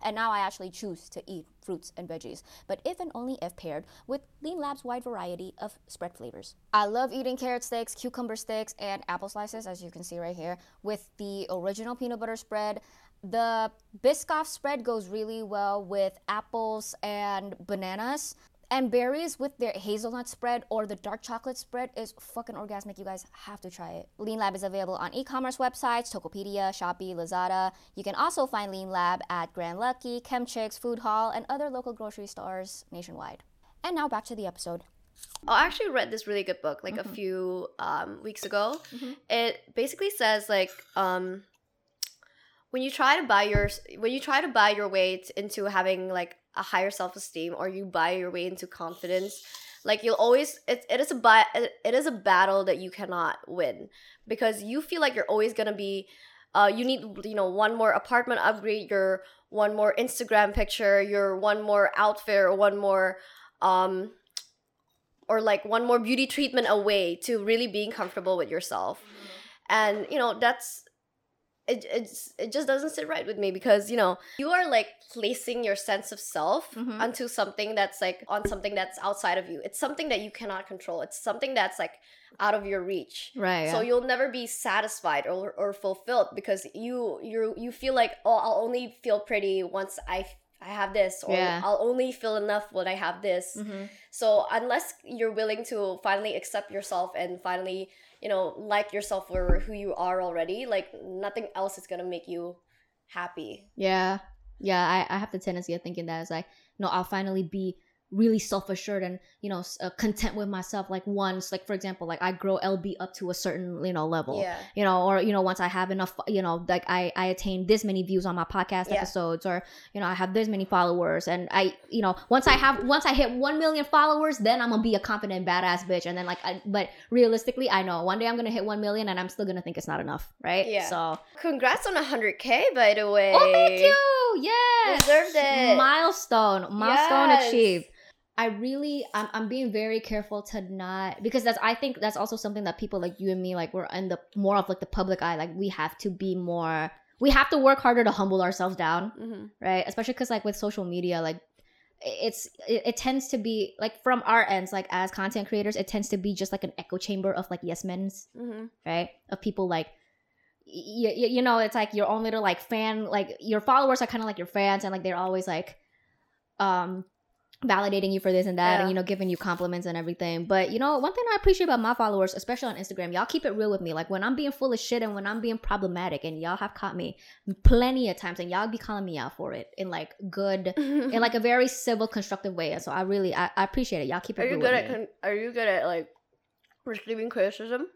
And now I actually choose to eat fruits and veggies, but if and only if paired with Lean Lab's wide variety of spread flavors. I love eating carrot sticks, cucumber sticks, and apple slices, as you can see right here, with the original peanut butter spread. The Biscoff spread goes really well with apples and bananas. And berries with their hazelnut spread or the dark chocolate spread is fucking orgasmic. You guys have to try it. Lean Lab is available on e-commerce websites, Tokopedia, Shopee, Lazada. You can also find Lean Lab at Grand Lucky, Kem Chicks, Food Hall, and other local grocery stores nationwide. And now back to the episode. I actually read this really good book like Mhm. a few um, weeks ago. Mhm. It basically says like um, when you try to buy your when you try to buy your way into having like a higher self esteem or you buy your way into confidence, like you'll always it, it is a it, is a battle that you cannot win because you feel like you're always gonna be. Uh, you need you know one more apartment upgrade, your one more Instagram picture, your one more outfit, or one more um or like one more beauty treatment away to really being comfortable with yourself and you know that's it, it's it just doesn't sit right with me because you know you are like placing your sense of self Mhm. onto something that's like on something that's outside of you it's something that you cannot control it's something that's like out of your reach Right. so you'll never be satisfied or, or fulfilled because you you you feel like oh I'll only feel pretty once I I have this or Yeah. I'll only feel enough when I have this hmm so unless you're willing to finally accept yourself and finally, you know, like yourself for who you are already, like nothing else is gonna make you happy. Yeah. Yeah, I, I have the tendency of thinking that it's like, no, I'll finally be really self-assured and you know uh, content with myself like once like for example like i grow lb up to a certain you know level Yeah. you know or you know once i have enough you know like i i attain this many views on my podcast Yeah. episodes or you know i have this many followers and i you know once i have once i hit 1 million followers then i'm gonna be a confident badass bitch and then like I, but realistically i know one day i'm gonna hit 1 million and i'm still gonna think it's not enough right Yeah. so Congrats on 100k, by the way. oh thank you yes Deserved it. milestone milestone Yes. achieved I really I'm, I'm being very careful to not because that's I think that's also something that people like you and me like we're in the more of like the public eye like we have to be more we have to work harder to humble ourselves down hmm right? Especially because like with social media like it's it, it tends to be like from our ends like as content creators it tends to be just like an echo chamber of like yes men's hmm right? Of people like you, you know it's like your own little like fan like your followers are kind of like your fans and like they're always like um validating you for this and that Yeah. and you know giving you compliments and everything but you know one thing i appreciate about my followers especially on instagram y'all keep it real with me like when i'm being full of shit and when i'm being problematic and y'all have caught me plenty of times and y'all be calling me out for it in like good in like a very civil constructive way and so i really i, I appreciate it y'all keep it are you real good with at me. con- are you good at like receiving criticism?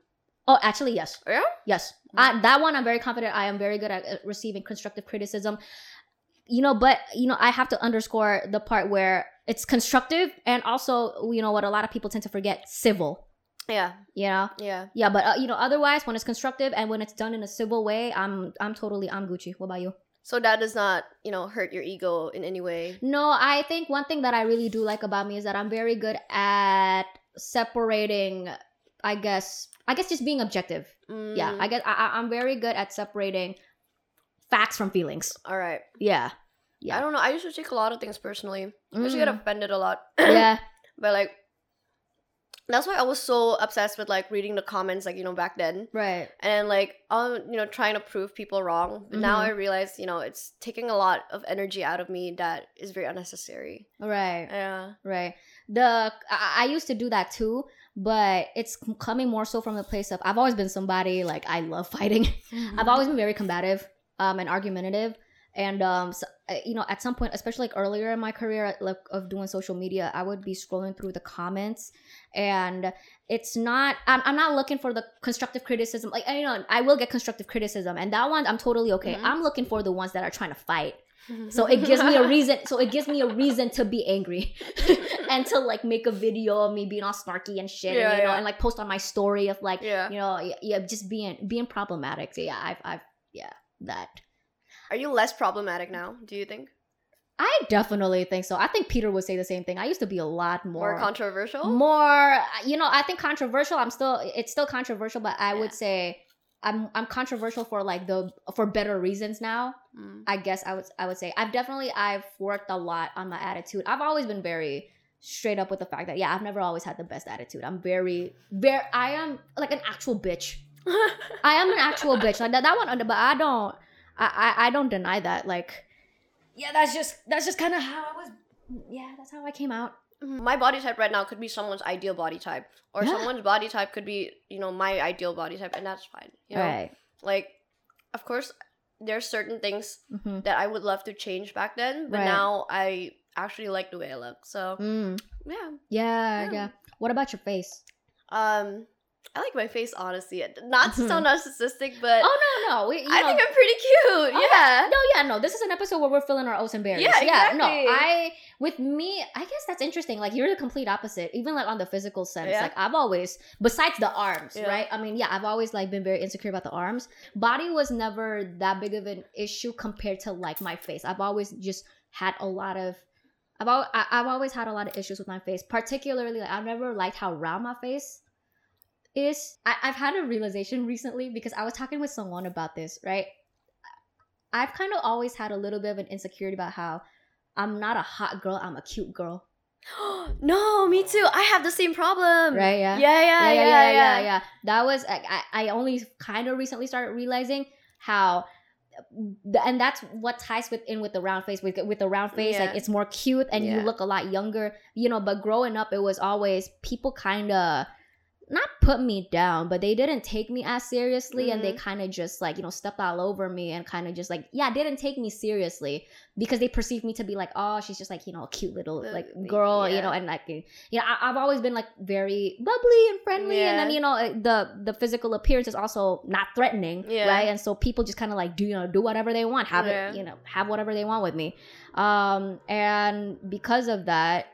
Oh, actually, yes. Yeah? Yes. I, that one, I'm very confident. I am very good at uh, receiving constructive criticism. You know, but you know, I have to underscore the part where it's constructive and also, you know, what a lot of people tend to forget, civil. Yeah. You know, Yeah. yeah, but uh, you know, otherwise, when it's constructive and when it's done in a civil way, I'm I'm totally I'm Gucci. What about you? So that does not, you know, hurt your ego in any way. No, I think one thing that I really do like about me is that I'm very good at separating. I guess I guess just being objective. Yeah, Mm, I guess I, I- I'm very good at separating facts from feelings. all right. Yeah, I don't know. I used to take a lot of things personally. I used to get Mm. offended a lot. yeah, but like that's why I was so obsessed with like reading the comments like you know back then right. and like um you know trying to prove people wrong but now Mhm. I realize you know it's taking a lot of energy out of me that is very unnecessary Right, yeah right. The I, I used to do that too, but it's coming more so from the place of I've always been somebody like I love fighting. I've always been very combative um, and argumentative. And um, so, uh, you know, at some point, especially like earlier in my career, like of doing social media, I would be scrolling through the comments, and it's not. I'm, I'm not looking for the constructive criticism. Like you know, I will get constructive criticism, and that one I'm totally okay. Mhm. I'm looking for the ones that are trying to fight. So it gives me a reason. So it gives me a reason to be angry, and to like make a video of me being all snarky and shit, Yeah, and, you know, yeah. and like post on my story of like yeah you know, yeah, yeah, just being being problematic. So yeah, I've, I've, yeah, that. Are you less problematic now do you think I definitely think so. I think Peter would say the same thing. I used to be a lot more, more controversial more. You know, I think controversial. I'm still, it's still controversial, but I would say I'm, I'm controversial for like the for better reasons now. Mm. I guess I would, I would say I've definitely I've worked a lot on my attitude. I've always been very straight up with the fact that yeah, I've never always had the best attitude. I'm very, very. I am like an actual bitch. I am an actual bitch. Like that, that one, under but I don't. I, I, I don't deny that. Like, yeah, that's just that's just kind of how I was. Yeah, that's how I came out. my body type right now could be someone's ideal body type or Yeah. someone's body type could be you know my ideal body type and that's fine you know Right. like of course there's certain things hmm that I would love to change back then, but Right. now I actually like the way I look. So Mm, yeah. yeah, Yeah. yeah. What about your face? Um, I like my face honestly. Not to sound mm-hmm. narcissistic, but Oh no, no. We, I know, think I'm pretty cute. Oh, okay. Yeah. No, yeah, no. This is an episode where we're filling our oats and berries. Yeah, yeah. no. I with me, I guess that's interesting. Like you're the complete opposite. Even like on the physical sense. Yeah. Like I've always besides the arms, Yeah. right? I mean, yeah, I've always like been very insecure about the arms. Body was never that big of an issue compared to like my face. I've always just had a lot of I've, al- I- I've always had a lot of issues with my face, particularly like I've never liked how round my face is. I, I've had a realization recently because I was talking with someone about this, right? I've kind of always had a little bit of an insecurity about how I'm not a hot girl, I'm a cute girl. no, me too. I have the same problem. Right, yeah. Yeah, yeah, yeah, yeah, yeah. That was I, I I only kind of recently started realizing how and that's what ties with in with the round face with with the round face Yeah. like it's more cute and you look a lot younger you know but growing up it was always people kind of not put me down but they didn't take me as seriously and they Mhm. kind of just like you know stepped all over me and kind of just like yeah didn't take me seriously because they perceived me to be like oh she's just like you know a cute little like girl you know and like you know I, i've always been like very bubbly and friendly and then you know the the physical appearance is also not threatening Yeah. right and so people just kind of like do you know do whatever they want have Yeah. it you know have whatever they want with me um and because of that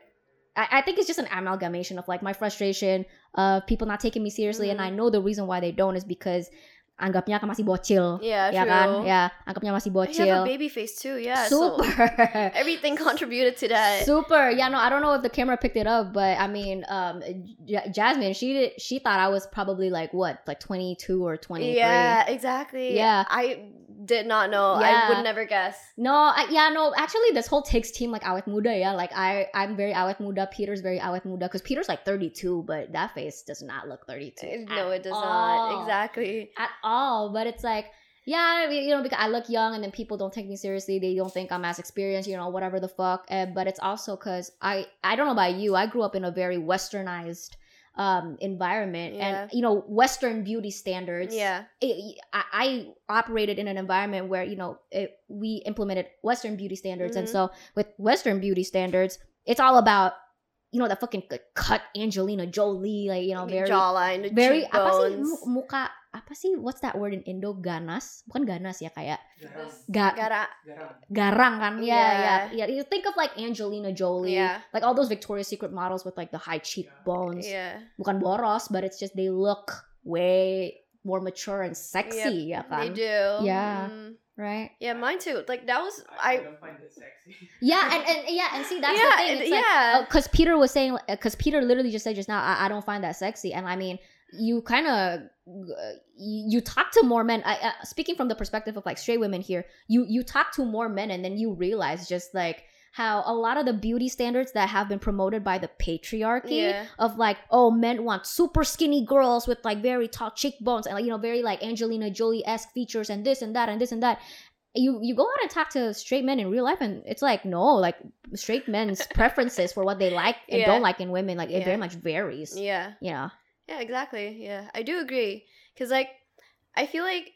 I, I think it's just an amalgamation of like my frustration of people not taking me seriously and Mhm. I know the reason why they don't is because anggapnya masih bocil Yeah, ya true. kan ya anggapnya masih You have a baby face too, yeah. so super everything contributed to that. Super. Yeah, no, I don't know if the camera picked it up, but I mean, um, J- Jazmine, she did, she thought I was probably like what, like twenty two or twenty three. yeah, exactly. Yeah. I did not know. I Yeah. would never guess. No, I, yeah, no. Actually, this whole takes team like awet muda. Yeah, like I, I'm very awet muda. Peter's very awet muda because Peter's like thirty two, but that face does not look thirty two. Eh, No, it does not. Exactly. at all. But it's like, yeah, you know, because I look young and then people don't take me seriously. They don't think I'm as experienced, you know, whatever the fuck. Uh, but it's also because I, I don't know about you. I grew up in a very westernized um environment and you know western beauty standards Yeah. it, I, I operated in an environment where you know it, we implemented western beauty standards and Mhm. so with western beauty standards it's all about you know the fucking cut angelina jolie like you know very jawline, very apa sih muka apa sih what's that word in Indo ganas bukan ganas ya kayak Garam. ga, Gotta, garang kan yeah, Yeah. yeah yeah you think of like Angelina Jolie yeah, like all those Victoria's Secret models with like the high cheekbones yeah. bukan boros but it's just they look way more mature and sexy ya They do. Yeah. Mm. right Yeah, mine too. Like that was I, I I. don't find it sexy. yeah and, and yeah and see that's yeah, the thing it- it's like yeah. because Peter was saying, because Peter literally just said just now, I, I don't find that sexy, and I mean, you kind of you, talk to more men. I, uh, speaking from the perspective of like straight women here, you you talk to more men, and then you realize just like how a lot of the beauty standards that have been promoted by the patriarchy yeah. of like oh men want super skinny girls with like very tall cheekbones and like you know very like Angelina Jolie esque features and this and that and this and that. You you go out and talk to straight men in real life and it's like no like straight men's preferences for what they like and Yeah. don't like in women like it very much varies. Yeah. You know. Yeah, exactly. Yeah, I do agree. Cause like, I feel like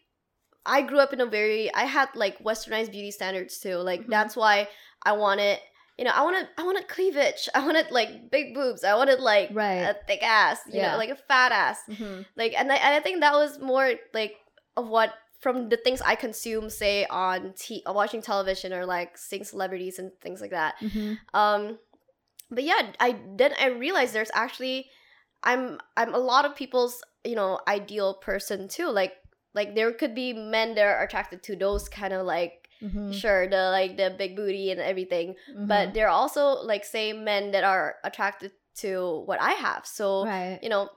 I grew up in a very I had like westernized beauty standards too. Like Mhm. that's why I wanted, you know, I wanted I wanted cleavage. I wanted like big boobs. I wanted like Right. a thick ass. You Yeah. know, like a fat ass. Mhm. Like, and I and I think that was more like of what from the things I consume, say on t- watching television or like seeing celebrities and things like that. Mhm. Um, but yeah, I then I realized there's actually I'm I'm a lot of people's you know ideal person too. Like like there could be men that are attracted to those kind of like Mhm. sure the like the big booty and everything, Mhm. but there are also like say men that are attracted to what I have. So right. you know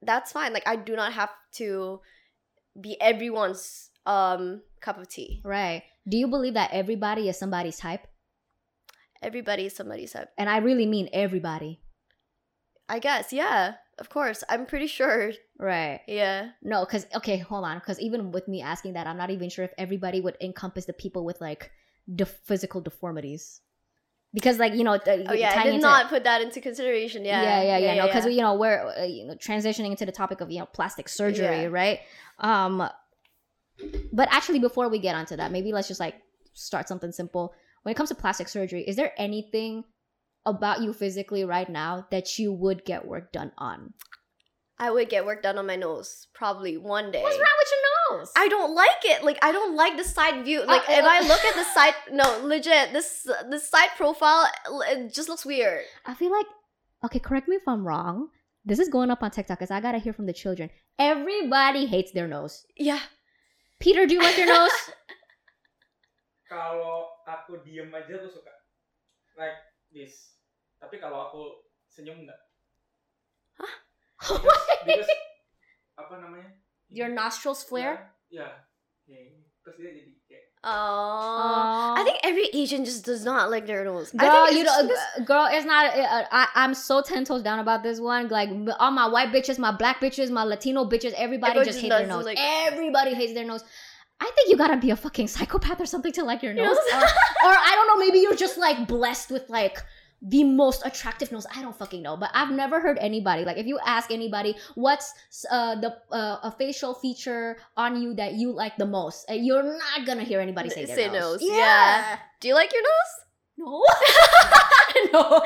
that's fine. Like I do not have to be everyone's um cup of tea. Right. Do you believe that everybody is somebody's type? Everybody is somebody's type. And I really mean everybody. I guess, yeah. Of course. I'm pretty sure. Right. Yeah. No, because okay, hold on. Because even with me asking that, I'm not even sure if everybody would encompass the people with like the physical deformities. Because like you know, Oh yeah, I did into- not put that into consideration. Yeah. yeah, yeah, yeah. no, because yeah. you know we're uh, you know transitioning into the topic of you know plastic surgery, Yeah. right? Um, but actually, before we get onto that, maybe let's just like start something simple. when it comes to plastic surgery, is there anything about you physically right now that you would get work done on? I would get work done on my nose probably one day. What's wrong with your nose? I don't like it. Like I don't like the side view. Like Uh, if uh, I look at the side, no, legit. This this side profile, it just looks weird. I feel like, okay, correct me if I'm wrong. This is going up on TikTok because I gotta hear from the children. Everybody hates their nose. Yeah. Peter, do you like your nose? Kalau aku diem aja tuh suka like this. Tapi kalau aku senyum enggak. Because, because apa namanya? your nostrils flare? Ya. Ya. ya. Terus dia jadi kayak Oh. I think every Asian just does not like their nose. I Girl, think you it's know, just- girl, it's not. Uh, I, I'm so ten toes down about this one. Like all my white bitches, my black bitches, my Latino bitches, everybody Everyone just hates their nose. like- Everybody hates their nose. I think you gotta be a fucking psychopath or something to like your Your nose, nose. or, or I don't know. Maybe you're just like blessed with like the most attractive nose. I don't fucking know, but I've never heard anybody like if you ask anybody what's uh, the uh, a facial feature on you that you like the most, uh, you're not gonna hear anybody say their Say nose. nose, yeah. Do you like your nose? No. no.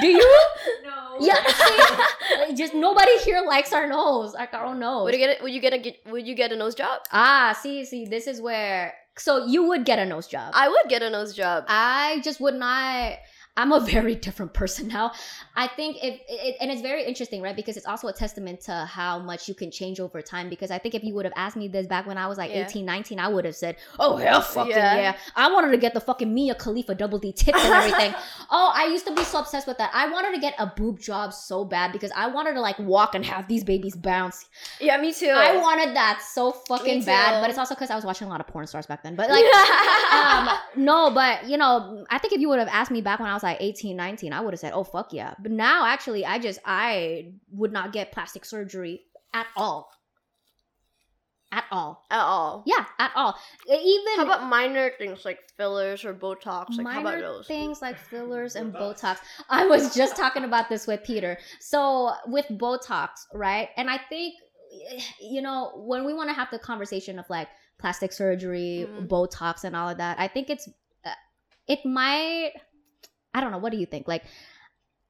Do you? No. Yeah. see? just nobody here likes our nose, like our own nose. Would you get? A, would you get a? Would you get a nose job? ah, see, see, this is where. So you would get a nose job. I would get a nose job. I just would not. I'm a very different person now. I think if it, and it's very interesting, right? Because it's also a testament to how much you can change over time. Because I think if you would have asked me this back when I was like Yeah. 18, 19, I would have said, "Oh hell, fucking yeah. Yeah. I wanted to get the fucking Mia Khalifa double D tits and everything. oh, I used to be so obsessed with that. I wanted to get a boob job so bad because I wanted to like walk and have these babies bounce. Yeah, me too. I wanted that so fucking bad. But it's also because I was watching a lot of porn stars back then. But like um, no, but you know, I think if you would have asked me back when I was like 18, 19, I would have said, oh, fuck yeah. But now, actually, I just, I would not get plastic surgery at all. At all. at all. Yeah, at all. Even How about minor things like fillers or Botox? Like how about those? things like fillers and Botox. Botox. I was just talking about this with Peter. So with Botox, right? And I think you know when we want to have the conversation of like plastic surgery, Mhm. Botox, and all of that, I think it's uh, it might. I don't know. What do you think? Like,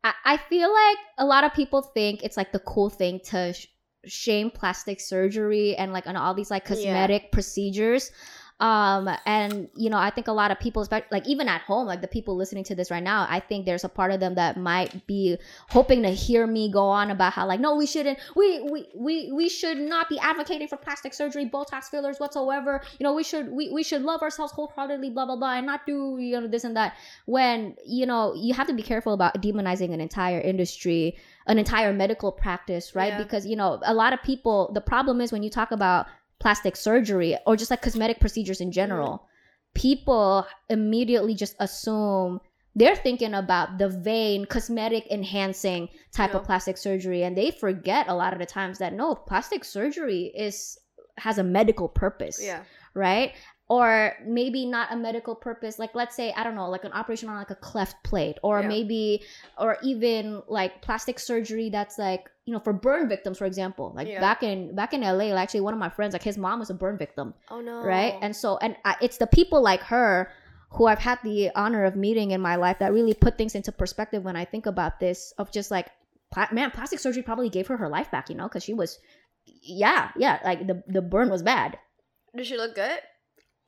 I, I feel like a lot of people think it's like the cool thing to sh- shame plastic surgery and like and all these like Yeah. cosmetic procedures um and you know i think a lot of people especially like even at home like the people listening to this right now i think there's a part of them that might be hoping to hear me go on about how like no we shouldn't we we we, we should not be advocating for plastic surgery botox fillers whatsoever. You know we should we, we should love ourselves wholeheartedly blah blah blah and not do you know this and that. When you know you have to be careful about demonizing an entire industry an entire medical practice right? Yeah. because you know a lot of people the problem is when you talk about plastic surgery or just like cosmetic procedures in general people immediately just assume they're thinking about the vain cosmetic enhancing type of plastic surgery and they forget a lot of the times that no plastic surgery is has a medical purpose Yeah. right or maybe not a medical purpose like let's say i don't know like an operation on like a cleft palate or Yeah. maybe or even like plastic surgery that's like you know for burn victims for example like Yeah. back in back in la like, actually one of my friends like his mom was a burn victim Oh no. right and so and I, it's the people like her who i've had the honor of meeting in my life that really put things into perspective when i think about this of just like pla- man plastic surgery probably gave her her life back you know because she was yeah yeah like the the burn was bad Does she look good?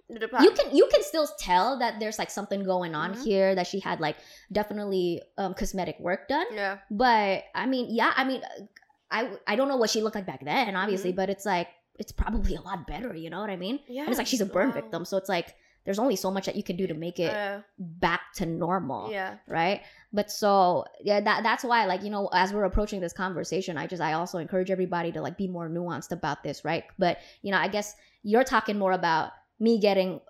You can you can still tell that there's like something going on Mhm. here that she had like definitely um cosmetic work done Yeah. but i mean yeah i mean i i don't know what she looked like back then obviously but it's like it's probably a lot better you know what i mean Yeah. and it's like she's a burn wow. victim so it's like there's only so much that you can do to make it Uh, back to normal yeah. right but so yeah that that's why like you know as we're approaching this conversation i just i also encourage everybody to like be more nuanced about this right but you know i guess you're talking more about me getting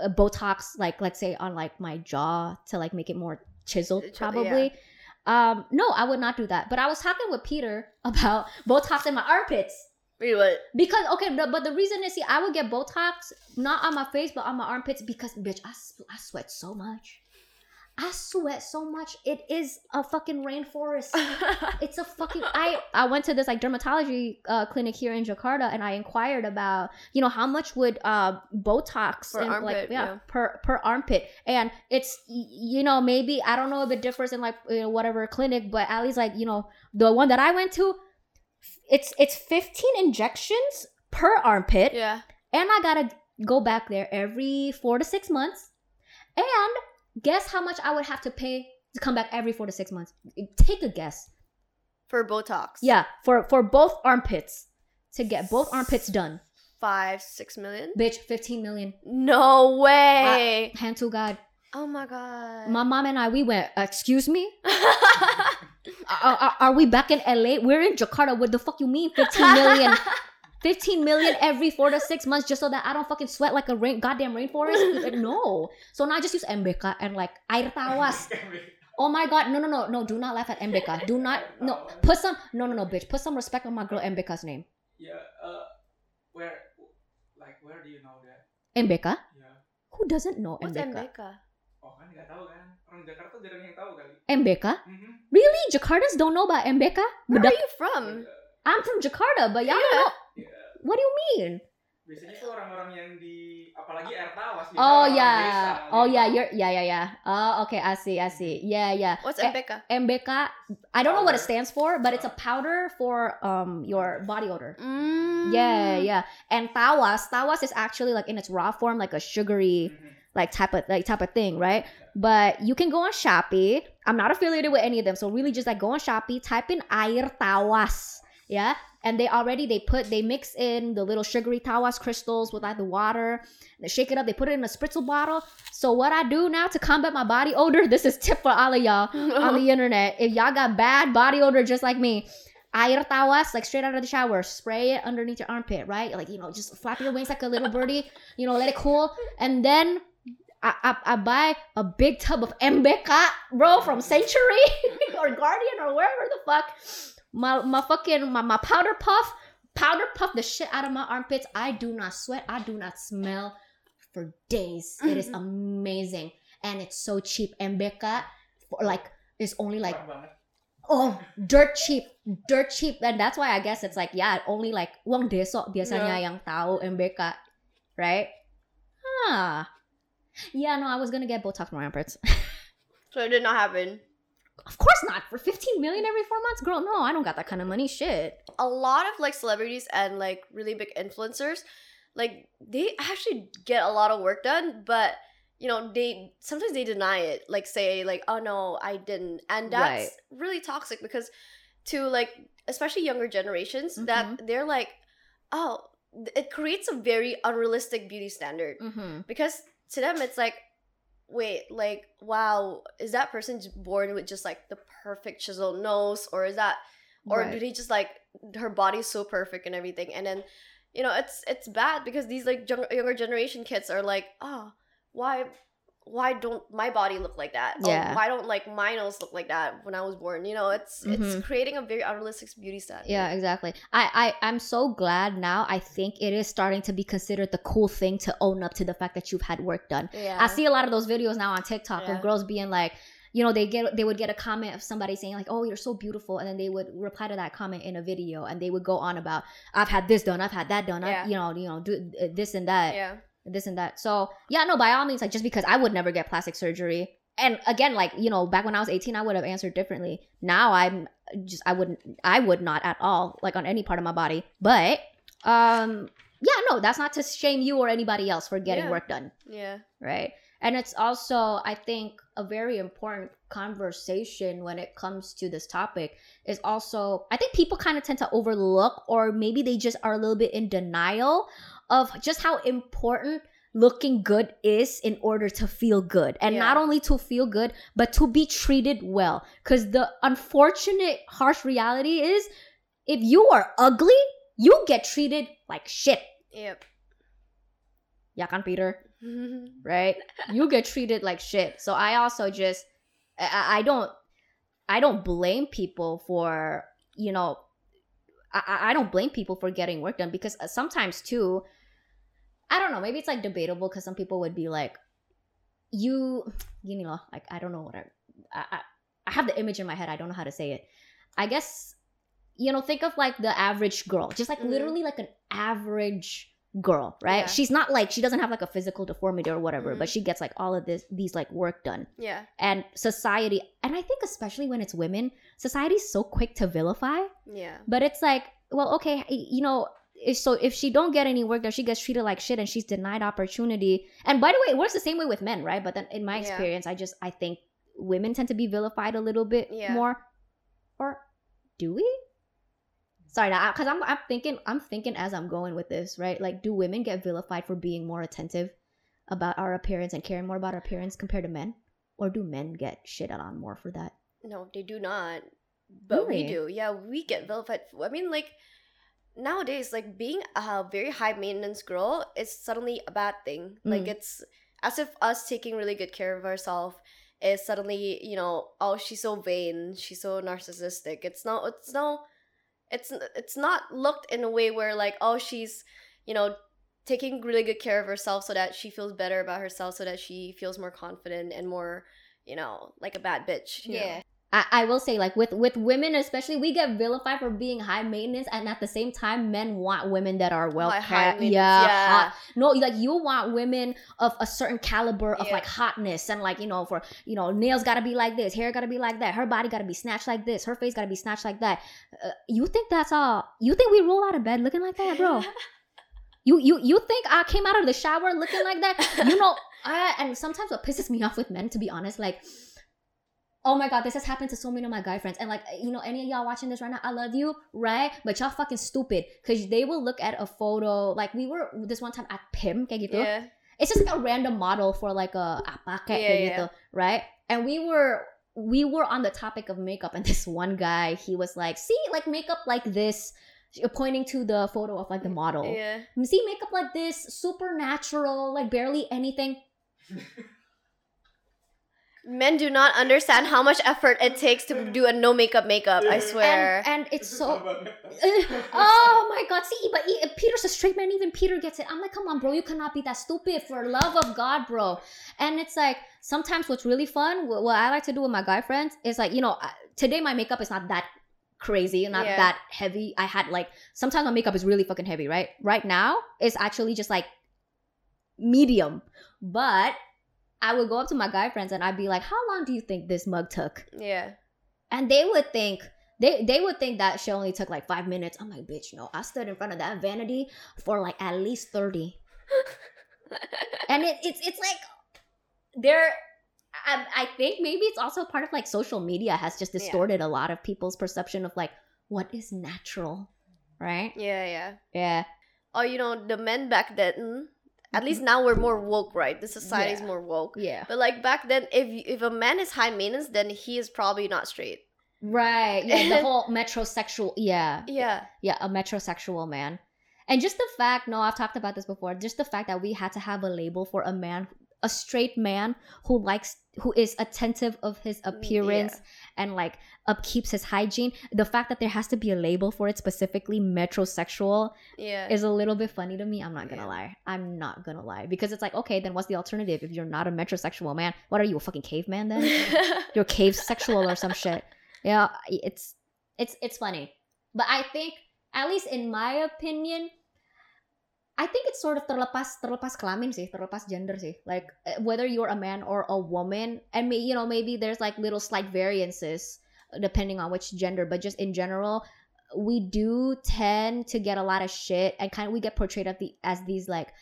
uh, botox like let's say on like my jaw to like make it more chiseled Ch- yeah. probably um no i would not do that but i was talking with peter about botox in my armpits Wait, what? because okay, but, but the reason is see, I would get Botox not on my face but on my armpits because bitch, I, I sweat so much. I sweat so much. It is a fucking rainforest. it's a fucking I I went to this like dermatology uh, clinic here in Jakarta and I inquired about you know how much would uh Botox Per and like armpit, yeah, yeah. per per armpit and it's you know maybe I don't know if it differs in like you know, whatever clinic but at least like you know the one that I went to it's it's 15 injections per armpit yeah. and I gotta go back there every four to six months. And guess how much I would have to pay to come back every four to six months? Take a guess. For Botox. Yeah, for for both armpits to get both armpits done, Five, six million? bitch, fifteen million. No way. Hand to God. oh my god. My mom and I, we went. Excuse me. Are, are, are we back in LA? We're in Jakarta. What the fuck you mean? Fifteen million. 15 million every four to six months just so that I don't fucking sweat like a rain, goddamn rainforest? Like, no. So now I just use MBK and like air tawas. Oh my god, no, no, no, no, do not laugh at MBK. Do not, no, put some, no, no, no, bitch, put some respect on my girl MBK's name. Yeah, uh, where, like, where do you know that? MBK? Ya, Who doesn't know What's MBK? MBK? oh kan nggak tahu kan? Orang Jakarta jarang yang tahu kali. MBK? Mhm. Really? Jakartans don't know about MBK? Where Bedak- are you from? I'm from Jakarta, but y'all Yeah. don't know. Ya, What do you mean? biasanya tuh orang-orang yang di, apalagi air tawas. biasanya Oh orang yeah. desa, Oh dia yeah, tahu. you're yeah, yeah, yeah. Oh, okay, I see, I see. Yeah, yeah. What's Eh, MBK? MBK, I don't know what it stands for, but it's a powder for um your body odor. Mm. Yeah, yeah. And tawas, tawas is actually like in its raw form, like a sugary Mhm. like type of like type of thing, right? But you can go on Shopee. I'm not affiliated with any of them, so really just like go on Shopee, type in air tawas, yeah, and they already they put they mix in the little sugary tawas crystals with like the water. They shake it up. They put it in a spritzel bottle. So what I do now to combat my body odor, this is tip for all of y'all on the internet. If y'all got bad body odor just like me, air tawas, like straight out of the shower, spray it underneath your armpit, right? Like, you know, just flap your wings like a little birdie, you know, let it cool. And then I, I, I buy a big tub of MBK, bro, from Century or Guardian or wherever the fuck. My, my fucking, my, my powder puff, powder puff the shit out of my armpits. I do not sweat. I do not smell for days. It is amazing. And it's so cheap. MBK, for like, is only like oh dirt cheap dirt cheap and that's why I guess it's like yeah only like uang desok biasanya yang tahu MBK right ah yeah no I was gonna get Botox for my armpits So it did not happen. Of course not. For 15 million every four months? Girl no I don't got that kind of money. Shit. A lot of like celebrities and like really big influencers, like they actually get a lot of work done, but you know they sometimes they deny it. Like say like oh no I didn't, and that's really toxic because to like especially younger generations that they're like oh it creates a very unrealistic beauty standard. Mm-hmm. because to them it's like wait like wow is that person born with just like the perfect chiseled nose or is that or do Right. they just like her body's so perfect and everything and then you know it's it's bad because these like young, younger generation kids are like oh why why don't my body look like that? Or Yeah. why don't like my nose look like that when i was born? You know it's Mhm. it's creating a very unrealistic beauty standard yeah exactly. I, I I'm so glad now. I think it is starting to be considered the cool thing to own up to the fact that you've had work done. Yeah. I see a lot of those videos now on TikTok Yeah. of girls being like, you know, they get they would get a comment of somebody saying like, "Oh, you're so beautiful," and then they would reply to that comment in a video, and they would go on about, "I've had this done, I've had that done, Yeah. I, you know, you know, do uh, this and that, yeah this and that." So yeah, no, by all means, like just because I would never get plastic surgery, and again, like you know, back when I was 18, I would have answered differently. Now I'm just I wouldn't I would not at all like on any part of my body, but um. Yeah, no, that's not to shame you or anybody else for getting Yeah. work done yeah right? And it's also, I think, a very important conversation when it comes to this topic is also, I think people kind of tend to overlook, or maybe they just are a little bit in denial of just how important looking good is in order to feel good. And Yeah. not only to feel good, but to be treated well. Because the unfortunate, harsh reality is if you are ugly, you get treated like shit. yep Yeah, kan, Peter? right? You get treated like shit. So I also just I, I don't I don't blame people for you know I, I- I don't blame people for getting work done because uh, sometimes too I don't know maybe it's like debatable because some people would be like you you know like I don't know what I, I I have the image in my head. I don't know how to say it. I guess you know think of like the average girl, just like Mhm. literally like an average girl, right? Yeah. She's not like she doesn't have like a physical deformity or whatever, Mhm. but she gets like all of this these like work done. Yeah. And society, and I think especially when it's women, society's so quick to vilify Yeah. but it's like well okay you know if so if she don't get any work done she gets treated like shit and she's denied opportunity and by the way it works the same way with men right but then in my Yeah. experience i just i think women tend to be vilified a little bit Yeah. more or do we sorry because I'm, I'm thinking i'm thinking as i'm going with this right like do women get vilified for being more attentive about our appearance and caring more about our appearance compared to men or do men get shit on more for that No, they do not. But we do. Yeah, we get vilified. I mean, like nowadays, like being a very high maintenance girl is suddenly a bad thing. Like Mm. it's as if us taking really good care of ourselves is suddenly, you know, oh, she's so vain, she's so narcissistic. It's not. It's no. It's it's not looked in a way where like oh she's, you know, taking really good care of herself so that she feels better about herself so that she feels more confident and more, you know, like a bad bitch. you know? I, I will say like with with women especially we get vilified for being high maintenance and at the same time men want women that are well kept yeah, yeah. hot. no like you want women of a certain caliber of Yeah. like hotness and like you know for you know nails gotta be like this hair gotta be like that her body gotta be snatched like this her face gotta be snatched like that uh, you think that's all you think we roll out of bed looking like that bro you you you think I came out of the shower looking like that? You know, I and sometimes what pisses me off with men, to be honest, like, oh my god, this has happened to so many of my guy friends, and like, you know, any of y'all watching this right now, I love you, right? But y'all fucking stupid, cause they will look at a photo, like we were this one time at Pim, kayak gitu. yeah. It's just like a random model for like a apa kayak Yeah, gitu, right? And we were we were on the topic of makeup, and this one guy, he was like, see, like makeup like this. Uh, pointing to the photo of like the model Yeah. see makeup like this super natural like barely anything Men do not understand how much effort it takes to do a no makeup makeup. I swear. and, and it's so oh my god. See but peter's a straight man. Even peter gets it. I'm like come on bro. You cannot be that stupid for love of god bro. And it's like sometimes what's really fun what i like to do with my guy friends is like you know today my makeup is not that crazy not Yeah. that heavy. I had like sometimes my makeup is really fucking heavy right? Right now it's actually just like medium. But i would go up to my guy friends and i'd be like how long do you think this mug took yeah. and they would think they they would think that shit only took like five minutes. I'm like, bitch, no. I stood in front of that vanity for like at least thirty, and it, it's it's like there. I, I think maybe it's also part of like social media has just Yeah. distorted a lot of people's perception of like what is natural, right? Yeah, yeah. Yeah, Oh, you know, the men back then, at least now we're more woke, right? The society is Yeah. more woke. yeah, But like back then, if if a man is high maintenance, then he is probably not straight. right. Yeah, the whole metrosexual. Yeah, Yeah. yeah, a metrosexual man. And just the fact, no, I've talked about this before, just the fact that we had to have a label for a man, a straight man who likes, who is attentive of his mm, appearance and like upkeeps his hygiene. The fact that there has to be a label for it specifically metrosexual Yeah. is a little bit funny to me. I'm not gonna Yeah. lie. I'm not gonna lie. Because it's like, okay, then what's the alternative? If you're not a metrosexual man, what are you, a fucking caveman then? you're cave sexual or some shit. Yeah, it's it's it's funny. But I think at least in my opinion I think it's sort of terlepas terlepas kelamin sih, terlepas gender sih. Like uh, whether you're a man or a woman and may, you know maybe there's like little slight variances depending on which gender, but just in general we do tend to get a lot of shit and kind of we get portrayed as the as these like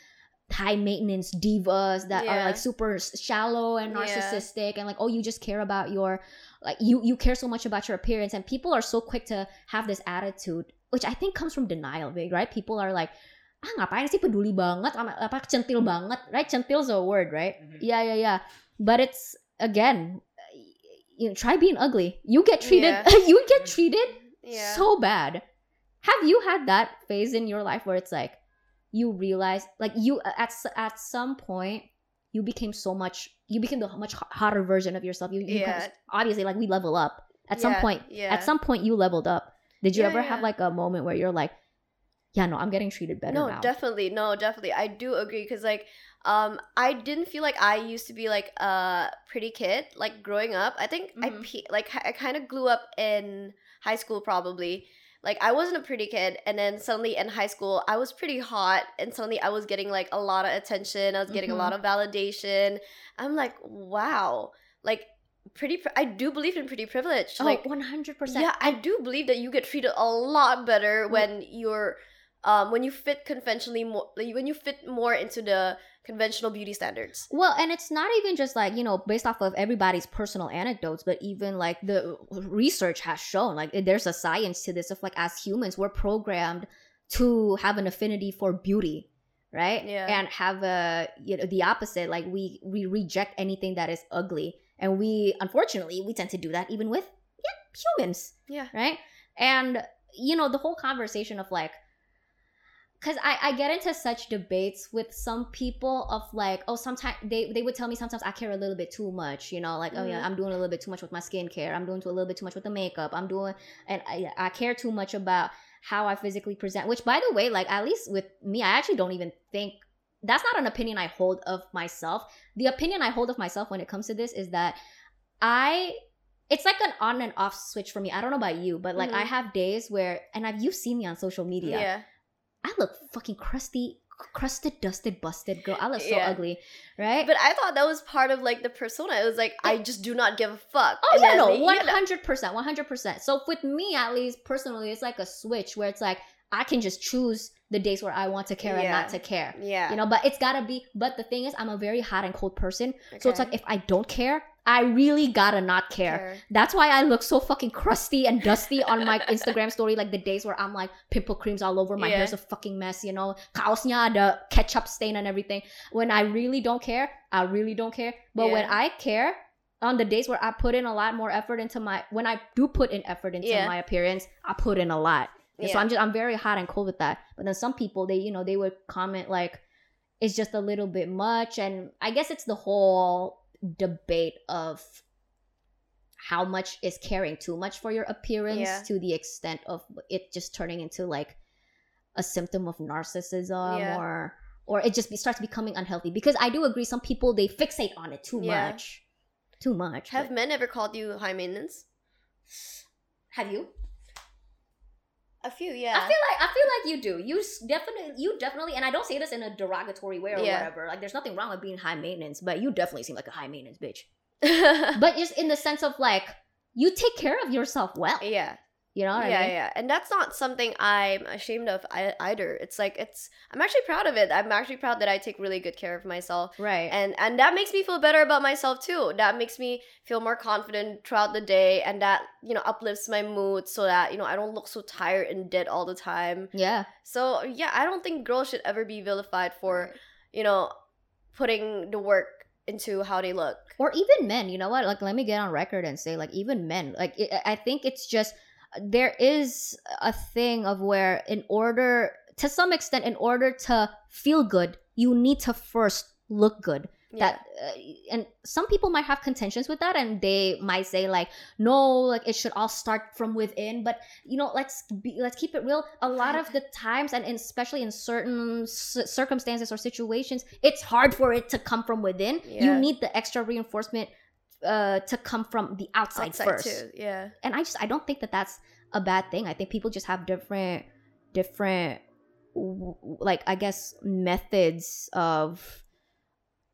high maintenance divas that are like super shallow and Yeah. narcissistic and like oh you just care about your like you you care so much about your appearance and people are so quick to have this attitude which I think comes from denial big right people are like ah ngapain sih peduli banget sama apa centil banget right centil's a word right Mhm. yeah yeah yeah but it's again you know try being ugly you get treated Yeah. you get treated yeah. so bad. Have you had that phase in your life where it's like you realize like you at at some point you became so much you became the much hotter version of yourself. You, you Yeah. obviously like we level up at some point. yeah. At some point you leveled up. Did you ever have like a moment where you're like yeah, no, I'm getting treated better no now. definitely no definitely i do agree because like um i didn't feel like i used to be like a pretty kid like growing up i think i Mm-hmm. Mhm. pe- like i kind of grew up in high school probably like i wasn't a pretty kid and then suddenly in high school i was pretty hot and suddenly i was getting like a lot of attention i was getting Mhm. a lot of validation i'm like wow like pretty pri- i do believe in pretty privilege oh, like 100%. yeah, I do believe that you get treated a lot better when you're um when you fit conventionally more like when you fit more into the conventional beauty standards. Well, and it's not even just like, you know, based off of everybody's personal anecdotes, but even like the research has shown, like, there's a science to this of like, as humans, we're programmed to have an affinity for beauty, right? Yeah. And have a, you know, the opposite. Like, we, we reject anything that is ugly. And we, unfortunately, we tend to do that even with, yeah, humans Yeah. right? And you know, the whole conversation of like, because I, I get into such debates with some people of like, oh, sometimes they, they would tell me sometimes I care a little bit too much, you know, like, oh yeah, Mhm. I'm doing a little bit too much with my skincare, I'm doing too, a little bit too much with the makeup, I'm doing, and I, I care too much about how I physically present, which by the way, like, at least with me, I actually don't even think that's not an opinion I hold of myself. The opinion I hold of myself when it comes to this is that I it's like an on and off switch for me. I don't know about you, but like I Mhm. have days where and I've you've seen me on social media. Yeah. I look fucking crusty, crusted, dusted, busted girl. I look so Yeah. ugly, right? But I thought that was part of like the persona. It was like I just do not give a fuck. Oh And yeah, no, one hundred percent, one hundred percent. So with me, at least personally, it's like a switch where it's like I can just choose the days where I want to care and not to care. Yeah. You know, but it's gotta be. But the thing is, I'm a very hot and cold person, Okay. so it's like if I don't care, I really gotta not care. Care. That's why I look so fucking crusty and dusty on my Instagram story. Like the days where I'm like pimple creams all over, my Yeah. hair's a fucking mess, you know, kaosnya ada ketchup stain and everything. When I really don't care, I really don't care. But when I care, on the days where I put in a lot more effort into my, when I do put in effort into Yeah. my appearance, I put in a lot. And So I'm just, I'm very hot and cold with that. But then some people, they, you know, they would comment like, it's just a little bit much. And I guess it's the whole debate of how much is caring too much for your appearance Yeah. to the extent of it just turning into like a symptom of narcissism Yeah. or or it just be, starts becoming unhealthy because i do agree some people they fixate on it too Yeah. much too much Have but- men ever called you high maintenance? have you A few, yeah. I feel like I feel like you do. You definitely, you definitely, and I don't say this in a derogatory way or Yeah. whatever. Like, there's nothing wrong with being high maintenance, but you definitely seem like a high maintenance bitch. but But just in the sense of like, you take care of yourself well. yeah. You know what yeah, I mean? yeah, and that's not something I'm ashamed of either. It's like it's I'm actually proud of it. I'm actually proud that I take really good care of myself, Right. and and that makes me feel better about myself too. That makes me feel more confident throughout the day, and that you know uplifts my mood so that you know I don't look so tired and dead all the time. yeah. So yeah, I don't think girls should ever be vilified for you know putting the work into how they look. Or even men. You know what? Like, let me get on record and say, like, even men. Like, it, I think it's just there is a thing of where, in order, to some extent, in order to feel good, you need to first look good. Yeah. that uh, and some people might have contentions with that and they might say like no like it should all start from within. But you know let's be let's keep it real. A lot of the times and especially in certain circumstances or situations it's hard for it to come from within. You need the extra reinforcement uh to come from the outside, outside first too. Yeah. and i just i don't think that that's a bad thing i think people just have different different like i guess methods of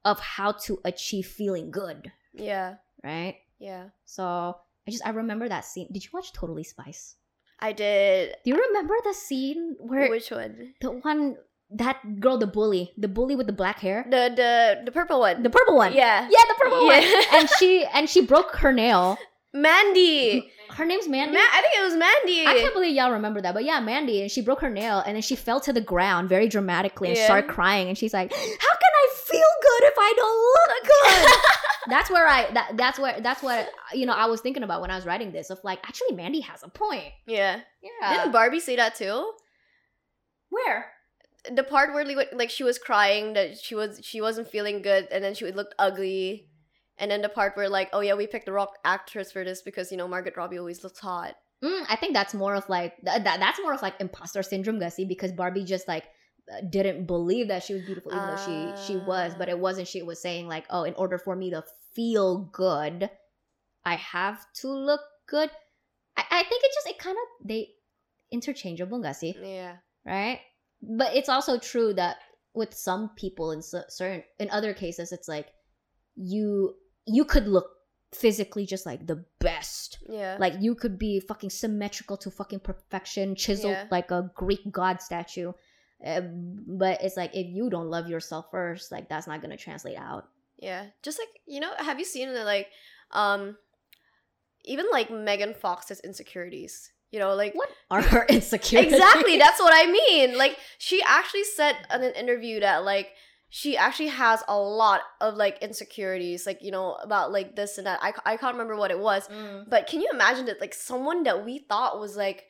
of how to achieve feeling good Yeah. right Yeah. so i just i remember that scene did you watch Totally Spies I did. do you remember the scene where Which one? the one that girl the bully the bully with the black hair The the the purple one. the purple one yeah. yeah the purple one and she and she broke her nail Mandy. her name's mandy Ma- I think it was Mandy. I can't believe y'all remember that, but yeah, Mandy, and she broke her nail, and then she fell to the ground very dramatically and Yeah. started crying, and she's like, "How can I feel good if I don't look good?" that's where I that that's where that's what you know I was thinking about when I was writing this of like, actually, Mandy has a point. yeah. Yeah, Didn't Barbie say that too? where? The part where like, like she was crying that she was she wasn't feeling good and then she looked ugly. And then the part where like, oh yeah, we picked the wrong actress for this because you know Margot Robbie always looks hot. Mm, I think that's more of like th- that. That's more of like imposter syndrome, Gussie, because Barbie just like uh, didn't believe that she was beautiful, even though she she was. But Ah. it wasn't. She was saying like, oh, in order for me to feel good, I have to look good. I, I think it just it kind of they interchangeable, Gussie, Yeah. right? But it's also true that with some people in certain in other cases, it's like you you could look physically just like the best Yeah. like you could be fucking symmetrical to fucking perfection, chiseled Yeah. like a Greek god statue. Uh, but it's like if you don't love yourself first, like that's not gonna translate out. Yeah, just like you know, have you seen the like, um, even like Megan Fox's insecurities? You know, like What are her insecurities? exactly that's what I mean. Like she actually said in an interview that like she actually has a lot of like insecurities, like you know about like this and that. I I can't remember what it was, Mm. but can you imagine that like someone that we thought was like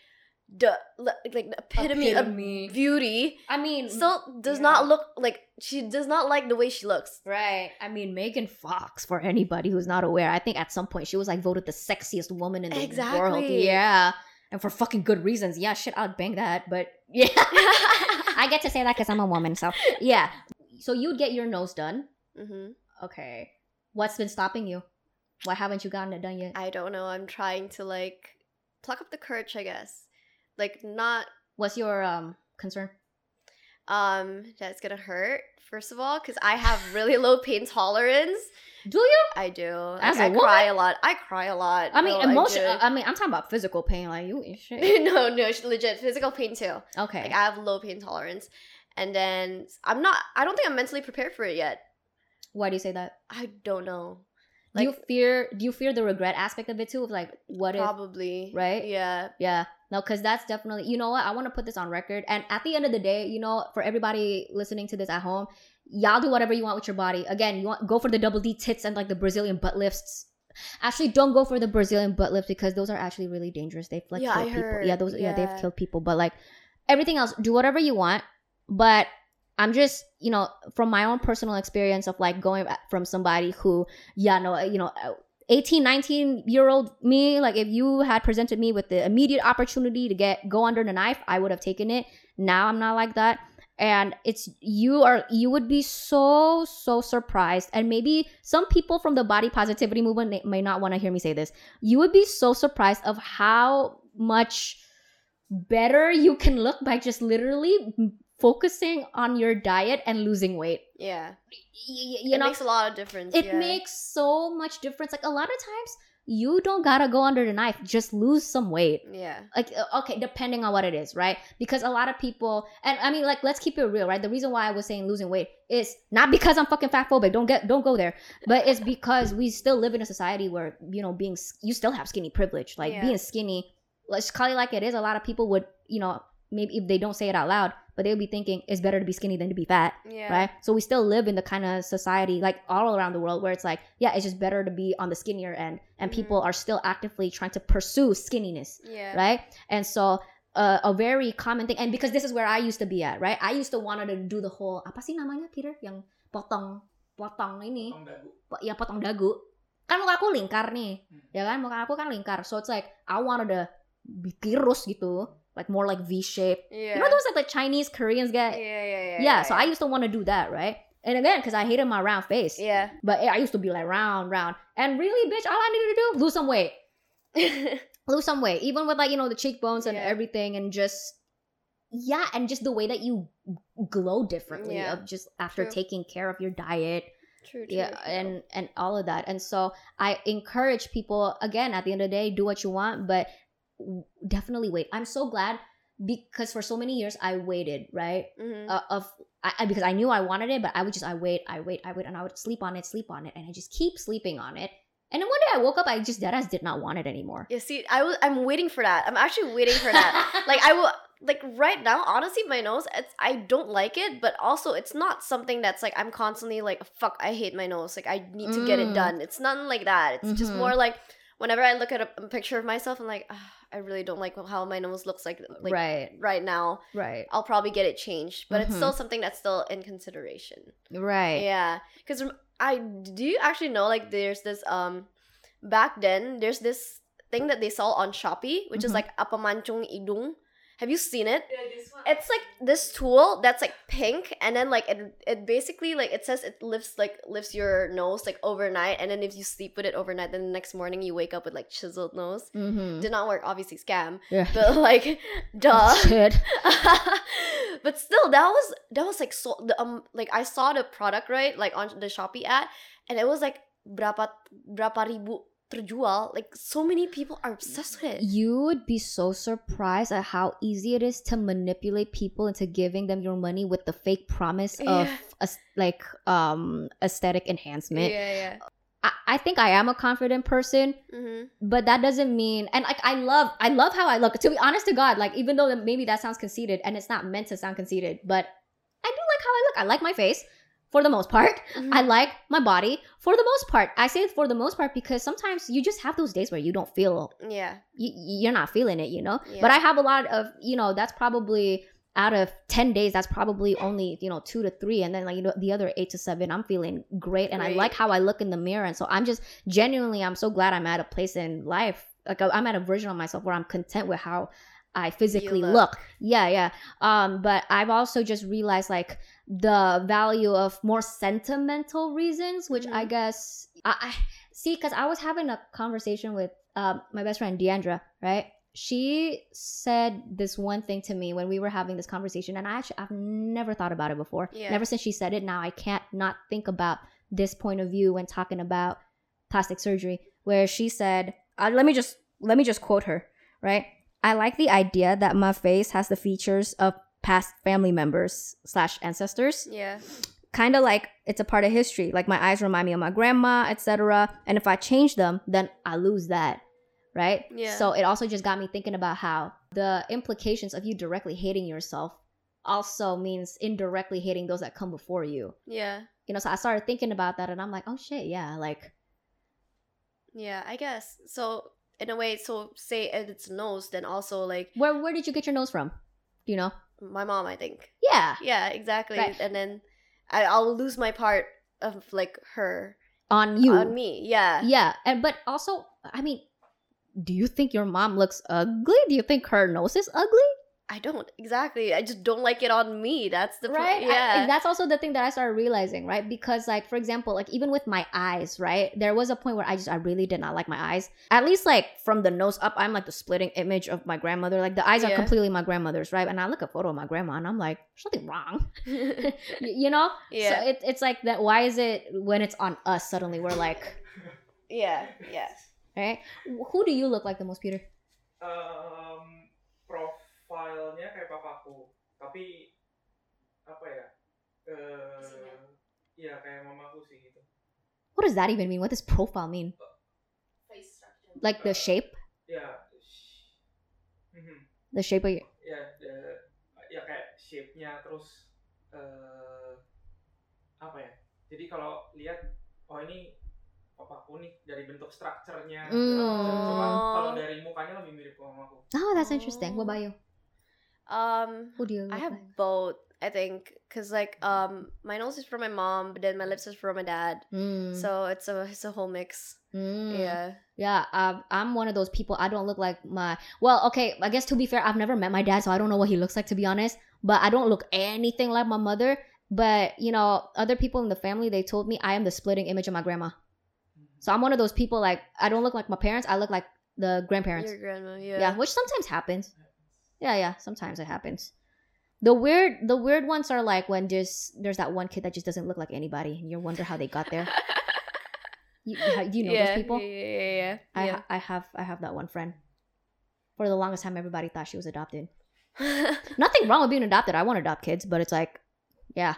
the like the epitome, Epitome. of beauty I mean, still does yeah. not look like she does not like the way she looks. right. I mean, Megan Fox. For anybody who's not aware, I think at some point she was like voted the sexiest woman in the world. Yeah, and for fucking good reasons. Yeah, shit, I'd bang that. But yeah, I get to say that because I'm a woman. So yeah. So you'd get your nose done. hmm Okay. What's been stopping you? Why haven't you gotten it done yet? I don't know. I'm trying to like pluck up the courage, I guess. Like not What's your um concern? Um that's gonna hurt first of all because I have really low pain tolerance. Do you? I do. Like, As a I woman? cry a lot. I cry a lot. I mean, No, emotion. do. I mean, I'm talking about physical pain. Like you, shit. no, no, legit physical pain too. Okay. Like I have low pain tolerance, and then I'm not. I don't think I'm mentally prepared for it yet. Why do you say that? I don't know. do you fear? Do you fear the regret aspect of it too? Of like, what if? Probably right? Yeah. Yeah. No, because that's definitely. You know what? I want to put this on record. And at the end of the day, you know, for everybody listening to this at home, y'all do whatever you want with your body. Again, you want go for the double D tits and like the Brazilian butt lifts. Actually, don't go for the Brazilian butt lifts because those are actually really dangerous. They've like Yeah, I killed people. Yeah, those. Yeah. they've killed people. But like everything else, do whatever you want. But I'm just, you know, from my own personal experience of like going uh, from somebody who, yeah, no, you know, uh, 18, 19 year old me, like if you had presented me with the immediate opportunity to get go under the knife, I would have taken it. Now I'm not like that. And it's you are you would be so so surprised, and maybe some people from the body positivity movement may- may not want to hear me say this. You would be so surprised of how much better you can look by just literally focusing on your diet and losing weight. Yeah. You it know, makes a lot of difference. it yeah. makes so much difference. Like a lot of times, you don't gotta go under the knife. Just lose some weight. Yeah. Like uh, okay, depending on what it is, right? Because a lot of people, and I mean, like let's keep it real, right? The reason why I was saying losing weight is not because I'm fucking fat phobic. Don't get, don't go there. But it's because we still live in a society where you know being you still have skinny privilege. Like Yeah. being skinny, let's call it like it is. A lot of people would, you know, maybe if they don't say it out loud, but they'll be thinking it's better to be skinny than to be fat Yeah. right? So we still live in the kind of society, like all around the world, where it's like, yeah, it's just better to be on the skinnier end, and Mhm. people are still actively trying to pursue skinniness, Yeah. right? And so. Uh, a very common thing, and because this is where I used to be at, right? I used to wanted to do the whole apa sih namanya Peter yang potong potong ini, Potong dagu. po- ya potong dagu. Kan muka aku lingkar nih, Hmm. ya kan? Muka aku kan lingkar, so it's like I wanted to be tirus gitu, like more like V shape. Yeah. You know those like the Chinese Koreans get? yeah, yeah, yeah. yeah, so I used to want to do that, right? And again, because I hated my round face. Yeah. But I used to be like round, round. And really, bitch, all I needed to do, lose some weight. Lose some weight. Even with like, you know, the cheekbones and Yeah. everything and just yeah, and just the way that you glow differently Yeah. of just after True. taking care of your diet. true, true. yeah, true. and and all of that. And so I encourage people again at the end of the day, do what you want, but definitely wait. I'm so glad because for so many years I waited, right? Mhm. uh, of I, I because I knew I wanted it, but I would just I wait, I wait, I wait, and I would sleep on it, sleep on it, and I just keep sleeping on it. And then one day I woke up, I just deadass did not want it anymore. yeah, see, I was I'm waiting for that. I'm actually waiting for that. like I will like right now, honestly, my nose, it's I don't like it, but also it's not something that's like I'm constantly like fuck, I hate my nose. Like I need to get Mm. it done. It's nothing like that. It's just Mhm. more like whenever I look at a, a picture of myself, I'm like, "Ah, I really don't like how my nose looks like like right, right now. right, I'll probably get it changed, but it's Mhm. still something that's still in consideration. right. Yeah, because I do you actually know like there's this um back then there's this thing that they sell on Shopee, which is Mhm. like apa mancung idung. Have you seen it? Yeah, this one. It's like this tool that's like pink, and then like it it basically like it says it lifts like lifts your nose like overnight, and then if you sleep with it overnight, then the next morning you wake up with like chiseled nose. Mm-hmm. Did not work, obviously scam, Yeah. but like, duh. Shit. but still, that was that was like so the um like I saw the product right like on the Shopee ad, and it was like berapa berapa ribu terjual. Like so many people are obsessed with it. You would be so surprised at how easy it is to manipulate people into giving them your money with the fake promise of Yeah. as- like um aesthetic enhancement. Yeah, yeah. I, I think I am a confident person, Mm-hmm. but that doesn't mean and like I love I love how I look. To be honest to God, like even though maybe that sounds conceited and it's not meant to sound conceited, but I do like how I look. I like my face for the most part. Mm-hmm. I like my body for the most part. I say it for the most part because sometimes you just have those days where you don't feel yeah. you, you're not feeling it, you know. Yeah. But I have a lot of, you know, that's probably out of 10 days that's probably only you know two to three and then like you know the other eight to seven i'm feeling great and i like how i look in the mirror and so i'm just genuinely i'm so glad i'm at a place in life like i'm at a version of myself where i'm content with how i physically look. look. yeah yeah um but i've also just realized like the value of more sentimental reasons which i Mhm. guess i, I see because i was having a conversation with um, my best friend deandra right she said this one thing to me when we were having this conversation and i actually i've never thought about it before Yeah. never since she said it now i can't not think about this point of view when talking about plastic surgery where she said uh, let me just let me just quote her right i like the idea that my face has the features of past family members slash ancestors Yeah. kind of like it's a part of history like my eyes remind me of my grandma etc and if i change them then i lose that right Yeah. so it also just got me thinking about how the implications of you directly hating yourself also means indirectly hating those that come before you Yeah. you know so i started thinking about that and i'm like oh shit yeah like Yeah, I guess. So in a way, so say it's nose, then also like where where did you get your nose from do you know my mom, I think. yeah Yeah, exactly. Right. And then I, I'll lose my part of like her on you on me. Yeah. yeah and but also i mean do you think your mom looks ugly do you think her nose is ugly I don't exactly. I just don't like it on me. That's the pro- right I- yeah. that's also the thing that i started realizing right because like for example like even with my eyes right there was a point where i just i really did not like my eyes at least like from the nose up i'm like the splitting image of my grandmother like the eyes are completely my grandmother's right and i look at a photo of my grandma and i'm like there's nothing wrong Y- you know yeah. so it, it's like that why is it when it's on us suddenly we're like yeah. Yeah. right who do you look like the most peter um, profilnya kayak papaku. Tapi apa ya eh Isinya. iya kayak mamaku sih gitu. What does that even mean? What does profile mean? Face structure. like the shape? ya sh- mhm. the shape of your ya the- ya kayak shape-nya terus eh apa ya? Jadi kalau lihat oh ini papaku nih dari bentuk strukturnya Mm. cuma kalau dari mukanya lebih mirip ke mamaku. Oh that's interesting. What about you Um, who do you look I have like? both. I think because like um, my nose is from my mom, but then my lips is from my dad. Mm. So it's a it's a whole mix. Mm. Yeah. Yeah, um, I'm one of those people. I don't look like my. Well, okay. I guess to be fair, I've never met my dad, so I don't know what he looks like to be honest. But I don't look anything like my mother. But you know, other people in the family they told me I am the splitting image of my grandma. So I'm one of those people like I don't look like my parents. I look like the grandparents. Your grandma. yeah. Yeah. which sometimes happens. Yeah, yeah, sometimes it happens. The weird, the weird ones are like when just there's that one kid that just doesn't look like anybody, and you wonder how they got there. You, you- know yeah, those people? Yeah, yeah, yeah. I yeah. I have I have that one friend. For the longest time, everybody thought she was adopted. Nothing wrong with being adopted. I want to adopt kids, but it's like, yeah,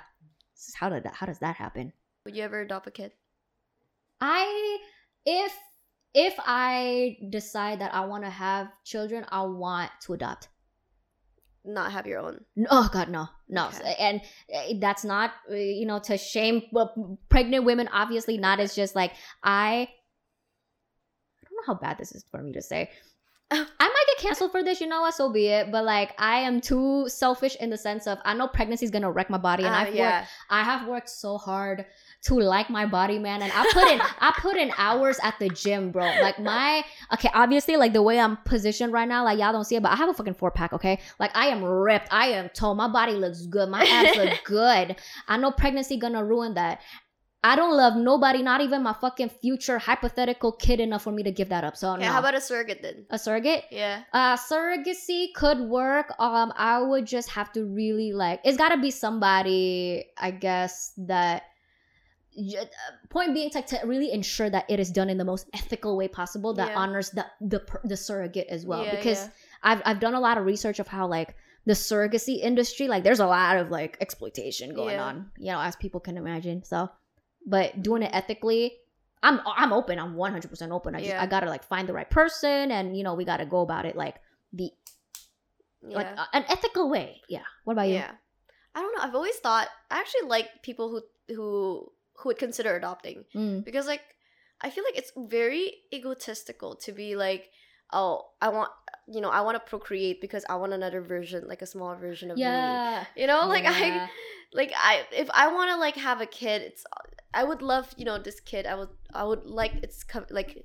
how did that, how does that happen? Would you ever adopt a kid? I if if I decide that I want to have children, I want to adopt. Not have your own. Oh God, no, no, Okay. and uh, that's not uh, you know to shame well, pregnant women. Obviously, not. It's just like I. I don't know how bad this is for me to say. I might canceled for this, you know what? So be it. But like, I am too selfish in the sense of I know pregnancy is gonna wreck my body, and Ah, I've worked. I have worked so hard to like my body, man. And I put in I put in hours at the gym, bro. Like my okay, obviously, like the way I'm positioned right now, like y'all don't see it, but I have a fucking four pack, okay? Like I am ripped, I am toned, my body looks good, my abs look good. I know pregnancy gonna ruin that. I don't love nobody, not even my fucking future hypothetical kid enough for me to give that up. So Okay, no. how about a surrogate then? a surrogate? Yeah. Uh, surrogacy could work. Um, I would just have to really like. It's got to be somebody, I guess that. uh, Point being, like to really ensure that it is done in the most ethical way possible that Yeah. honors the the the surrogate as well. Yeah, because yeah. I've I've done a lot of research of how like the surrogacy industry, like there's a lot of like exploitation going Yeah. on, you know, as people can imagine. So, but doing it ethically, I'm I'm open. I'm 100 percent open. I just Yeah. I gotta like find the right person, and you know we gotta go about it like the Yeah. like uh, an ethical way. Yeah. What about you? yeah. I don't know. I've always thought I actually like people who who who would consider adopting Mm. because like I feel like it's very egotistical to be like, oh, I want you know I want to procreate because I want another version, like a small version of me. Yeah. You know, like Yeah. I like I if I want to like have a kid, it's I would love you know this kid. I would I would like it's com- like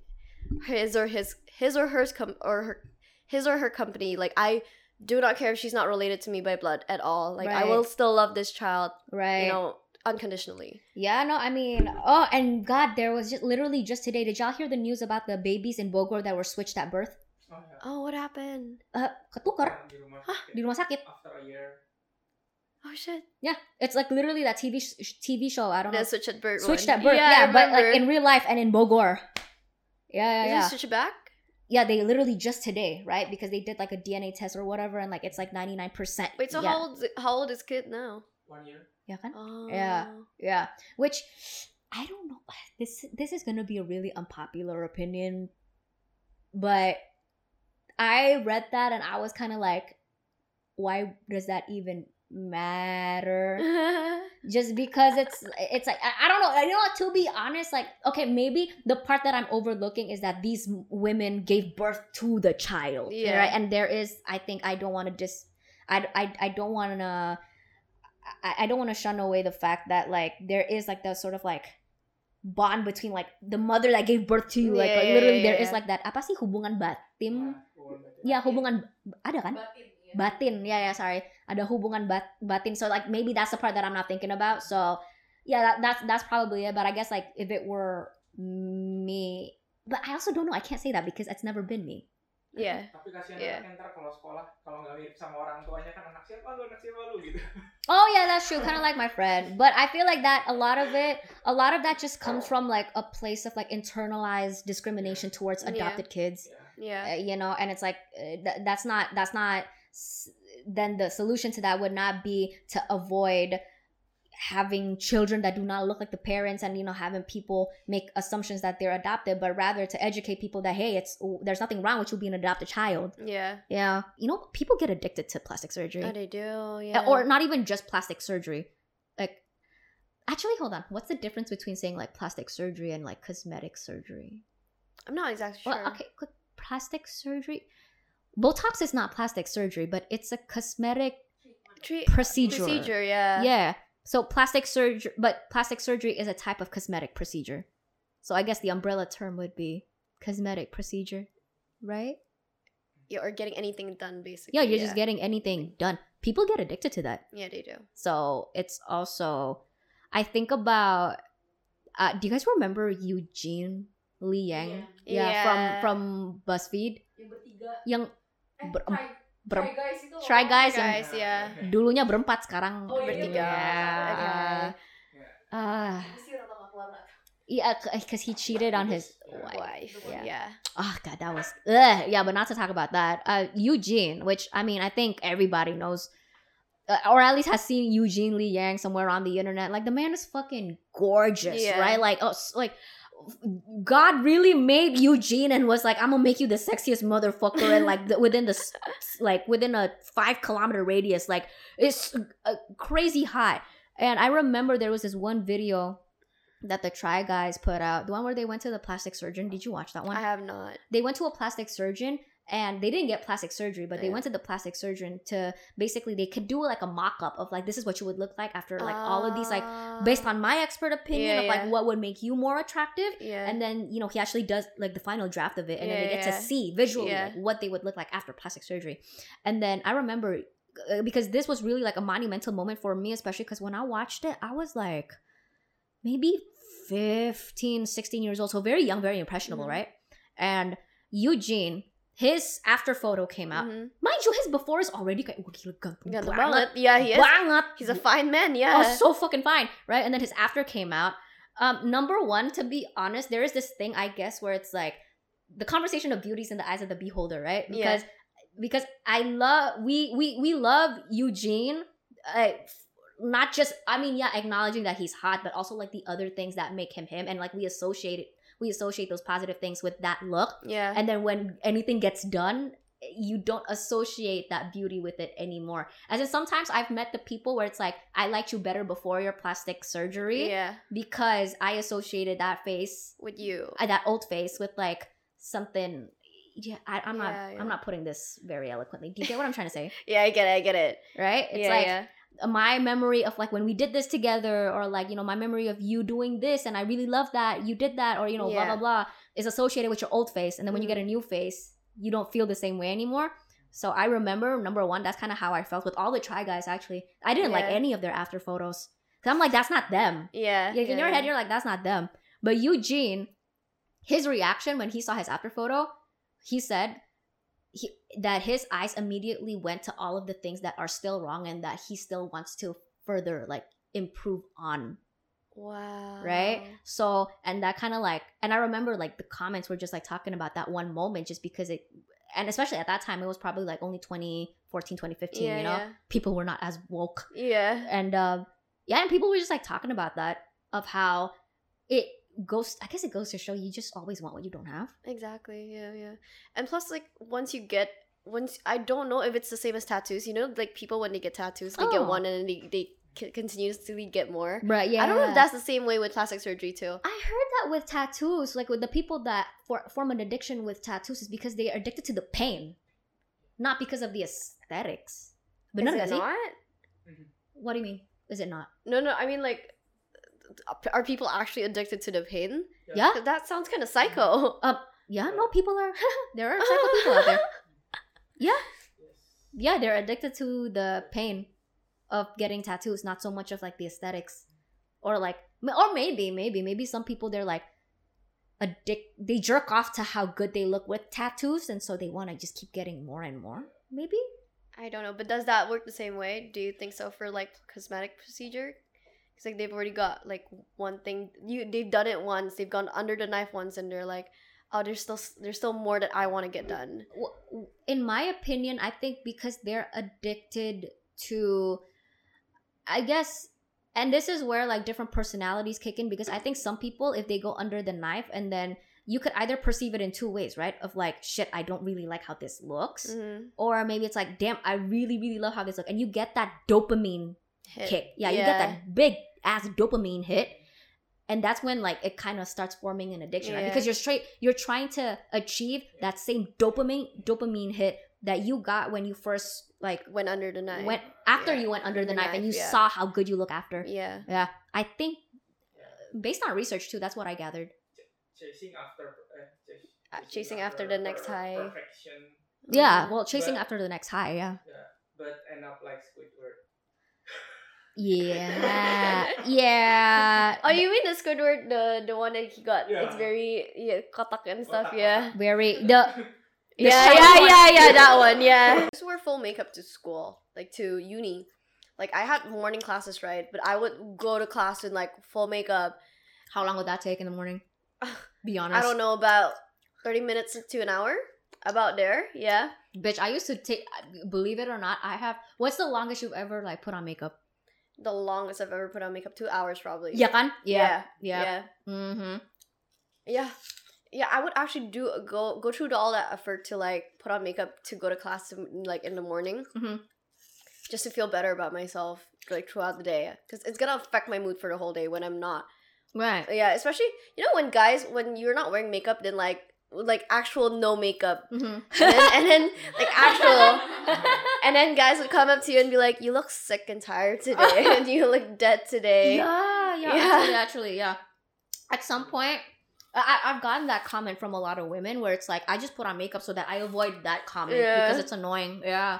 his or his his or hers com- or her his or her company. Like I do not care if she's not related to me by blood at all. Like I will still love this child, Right. you know, unconditionally. Yeah, no, I mean, oh, and God, there was just literally just today. Did y'all hear the news about the babies in Bogor that were switched at birth? Oh, ya. Oh, what happened? Uh, ketukar Di rumah Hah? di rumah sakit. After a year. Oh shit! Yeah, it's like literally that TV sh- TV show. I don't know. Switch at birth. Switched one. at birth. Yeah, Yeah, but like in real life and in Bogor. Yeah, yeah, Is yeah. it switch it back? yeah, they literally just today, right? Because they did like a DNA test or whatever, and like it's like ninety nine percent. Wait, so yeah. how old how old is kid now? One year. Yeah, kan? Oh. Yeah. Yeah, which I don't know. This this is gonna be a really unpopular opinion, but I read that and I was kind of like, why does that even matter? Just because it's it's like I, I don't know. You know what? To be honest, like okay, maybe the part that I'm overlooking is that these women gave birth to the child, Yeah. right? And there is, I think, I don't want to just, I I I don't want to. I, I don't want to shun away the fact that like there is like that sort of like bond between like the mother that gave birth to you like, Yeah, like yeah, literally yeah, there is yeah. like that apa sih hubungan batin Nah, hubungan batin. ya hubungan ada kan Batin, ya. batin yeah yeah sorry ada hubungan bat, batin so like maybe that's the part that I'm not thinking about so yeah that, that's that's probably it but I guess like if it were me but I also don't know I can't say that because it's never been me yeah. Tapi kasihan Yeah. anaknya ntar kalau sekolah kalau nggak mirip sama orang tuanya kan anak siapa lu anak siapa lu gitu. Oh yeah, that's true. Kind of like my friend, but I feel like that a lot of it, a lot of that just comes from like a place of like internalized discrimination towards Yeah. adopted kids. Yeah. Uh, you know, and it's like uh, th- that's not that's not. Then the solution to that would not be to avoid having children that do not look like the parents and you know having people make assumptions that they're adopted but rather to educate people that hey it's there's nothing wrong with you being an adopted child Yeah. yeah you know people get addicted to plastic surgery Oh, they do. Yeah. or not even just plastic surgery like actually hold on what's the difference between saying like plastic surgery and like cosmetic surgery I'm not exactly sure. well okay quick plastic surgery botox is not plastic surgery but it's a cosmetic Tre- procedure procedure. Yeah. yeah so plastic surgery but plastic surgery is a type of cosmetic procedure so i guess the umbrella term would be cosmetic procedure right Yeah, or getting anything done basically. yeah you're just getting anything done people get addicted to that Yeah, they do. So it's also, I think about. Uh, do you guys remember Eugene Lee Yang? Iya. Yeah. from from BuzzFeed. Yang bertiga. Yang Eh, ber- try, ber- try guys itu. Try Guys yang Guys, yeah. dulunya berempat sekarang Oh, iya, Bertiga. Yeah. Ah, Mesir atau nggak keluar nggak? yeah, because he cheated on his wife. Wife. Yeah. Yeah. Oh god, that was ugh. yeah, but not to talk about that. Uh, Eugene, which I mean, I think everybody knows, uh, or at least has seen Eugene Lee Yang somewhere on the internet. Like the man is fucking gorgeous, Yeah. right? Like, oh, s- like God really made Eugene and was like, I'm gonna make you the sexiest motherfucker, and like the, within the like within a five kilometer radius, like it's uh, crazy hot. And I remember there was this one video that the Try Guys put out, the one where they went to the plastic surgeon. Did you watch that one? I have not. they went to a plastic surgeon and they didn't get plastic surgery, but they Yeah. went to the plastic surgeon to basically they could do like a mock up of like this is what you would look like after like all of these like based on my expert opinion Yeah, of like yeah. what would make you more attractive. yeah And then you know he actually does like the final draft of it, and then they get to see visually like, what they would look like after plastic surgery. And then I remember uh, because this was really like a monumental moment for me, especially because when I watched it, I was like maybe 15, 16 years old, so very young, very impressionable, Mhm. right? And Eugene, his after photo came out. Mhm. Mind you, his before is already kayak, "Wah, gila ganteng Ganteng banget, banget yeah he is banget. he's a fine man yeah Oh, so fucking fine, right? And then his after came out. Um, number one, to be honest, there is this thing I guess where it's like the conversation of beauty's in the eyes of the beholder, right? Yeah. Because because I love we we we love Eugene, uh, not just I mean yeah, acknowledging that he's hot, but also like the other things that make him him, and like we associate it, we associate those positive things with that look, yeah. And then when anything gets done you don't associate that beauty with it anymore. As in sometimes i've met the people where it's like i liked you better before your plastic surgery yeah. because i associated that face with you. Uh, that old face with like something yeah I, i'm not Yeah, yeah. i'm not putting this very eloquently. Do you get what i'm trying to say? Yeah i get it i get it. Right? It's yeah like yeah my memory of like when we did this together or like you know my memory of you doing this and i really love that you did that or you know blah Yeah. blah blah is associated with your old face. And then when you Mhm. get a new face you don't feel the same way anymore. So i remember number one that's kind of how i felt with all the try guys actually. I didn't like any of their after photos. Because i'm like that's not them. Yeah like in yeah, your head you're like that's not them. But eugene his reaction when he saw his after photo he said he, that his eyes immediately went to all of the things that are still wrong and that he still wants to further like improve on. Wow. Right? So and that kind of like and i remember like the comments were just like talking about that one moment just because it and especially at that time it was probably like only 2014 2015 yeah you know? yeah. people were not as woke. Yeah. And um yeah and people were just like talking about that of how it goes i guess it goes to show you just always want what you don't have Exactly. Yeah, yeah. And plus, like, once you get once I don't know if it's the same as tattoos. You know, like people when they get tattoos, they get Oh. one and then they they continuously get more. right yeah I don't know if that's the same way with plastic surgery too. I heard that with tattoos, like with the people that for, form an addiction with tattoos, is because they are addicted to the pain, not because of the aesthetics. Is Benar it nggak sih? not? Mm-hmm. What do you mean? Is it not? No, no. I mean, like, are people actually addicted to the pain? Yeah, That sounds kind of psycho. Mm-hmm. Um, yeah. No, people are. there are psycho people out there. Yes. Yeah, they're addicted to the pain of getting tattoos, not so much of like the aesthetics, or like, or maybe, maybe, maybe some people they're like addict. They jerk off to how good they look with tattoos, and so they want to just keep getting more and more. Maybe. I don't know, but does that work the same way? Do you think so for like cosmetic procedure? It's like they've already got like one thing. You they've done it once. They've gone under the knife once, and they're like, oh, there's still there's still more that I want to get done. in my opinion, I think because they're addicted to, I guess, and this is where like different personalities kick in because I think some people, if they go under the knife and then you could either perceive it in two ways, right? Of like, shit, I don't really like how this looks. Mm-hmm. Or maybe it's like, damn, I really, really love how this looks. And you get that dopamine kick. Yeah, you get that big ass dopamine hit. And that's when like it kind of starts forming an addiction, right? Because you're straight you're trying to achieve that same dopamine dopamine hit that you got when you first like Went under the knife. went after Yeah, you went under the, the knife, and you yeah. saw how good you look after. yeah. Yeah. I think based on research too, that's what I gathered. Chasing after. Uh, chas- Uh, chasing after the next per- high. Perfection, Yeah, well chasing But- after the next high, yeah. yeah. but end up like Squidward. Yeah. yeah. Oh, you mean the Squidward, the the one that he got? Yeah. It's very yeah, kotak and stuff. Yeah. Very the The Yeah, yeah, one. yeah, yeah, that one, yeah. I used to wear full makeup to school, like to uni. Like I had morning classes, right? But I would go to class in like full makeup. how long would that take in the morning? Be honest. I don't know about thirty minutes to an hour, about there. Yeah, Bitch, I used to take. Believe it or not, I have. What's the longest you've ever like put on makeup? The longest I've ever put on makeup, two hours probably. Yeah, kan? yeah, yeah. yeah, Mm-hmm. yeah. Yeah, I would actually do go go through all that effort to like put on makeup to go to class like in the morning, Mhm. just to feel better about myself like throughout the day. Because it's gonna affect my mood for the whole day when I'm not. Right. Yeah, especially you know when guys when you're not wearing makeup, then like like actual no makeup, Mhm. and then, and then like actual, and then guys would come up to you and be like, "You look sick and tired today, and you look dead today." Yeah, yeah, Yeah. Actually, actually, yeah. At some point, I, I've gotten that comment from a lot of women where it's like, I just put on makeup so that I avoid that comment Yeah. because it's annoying. Yeah.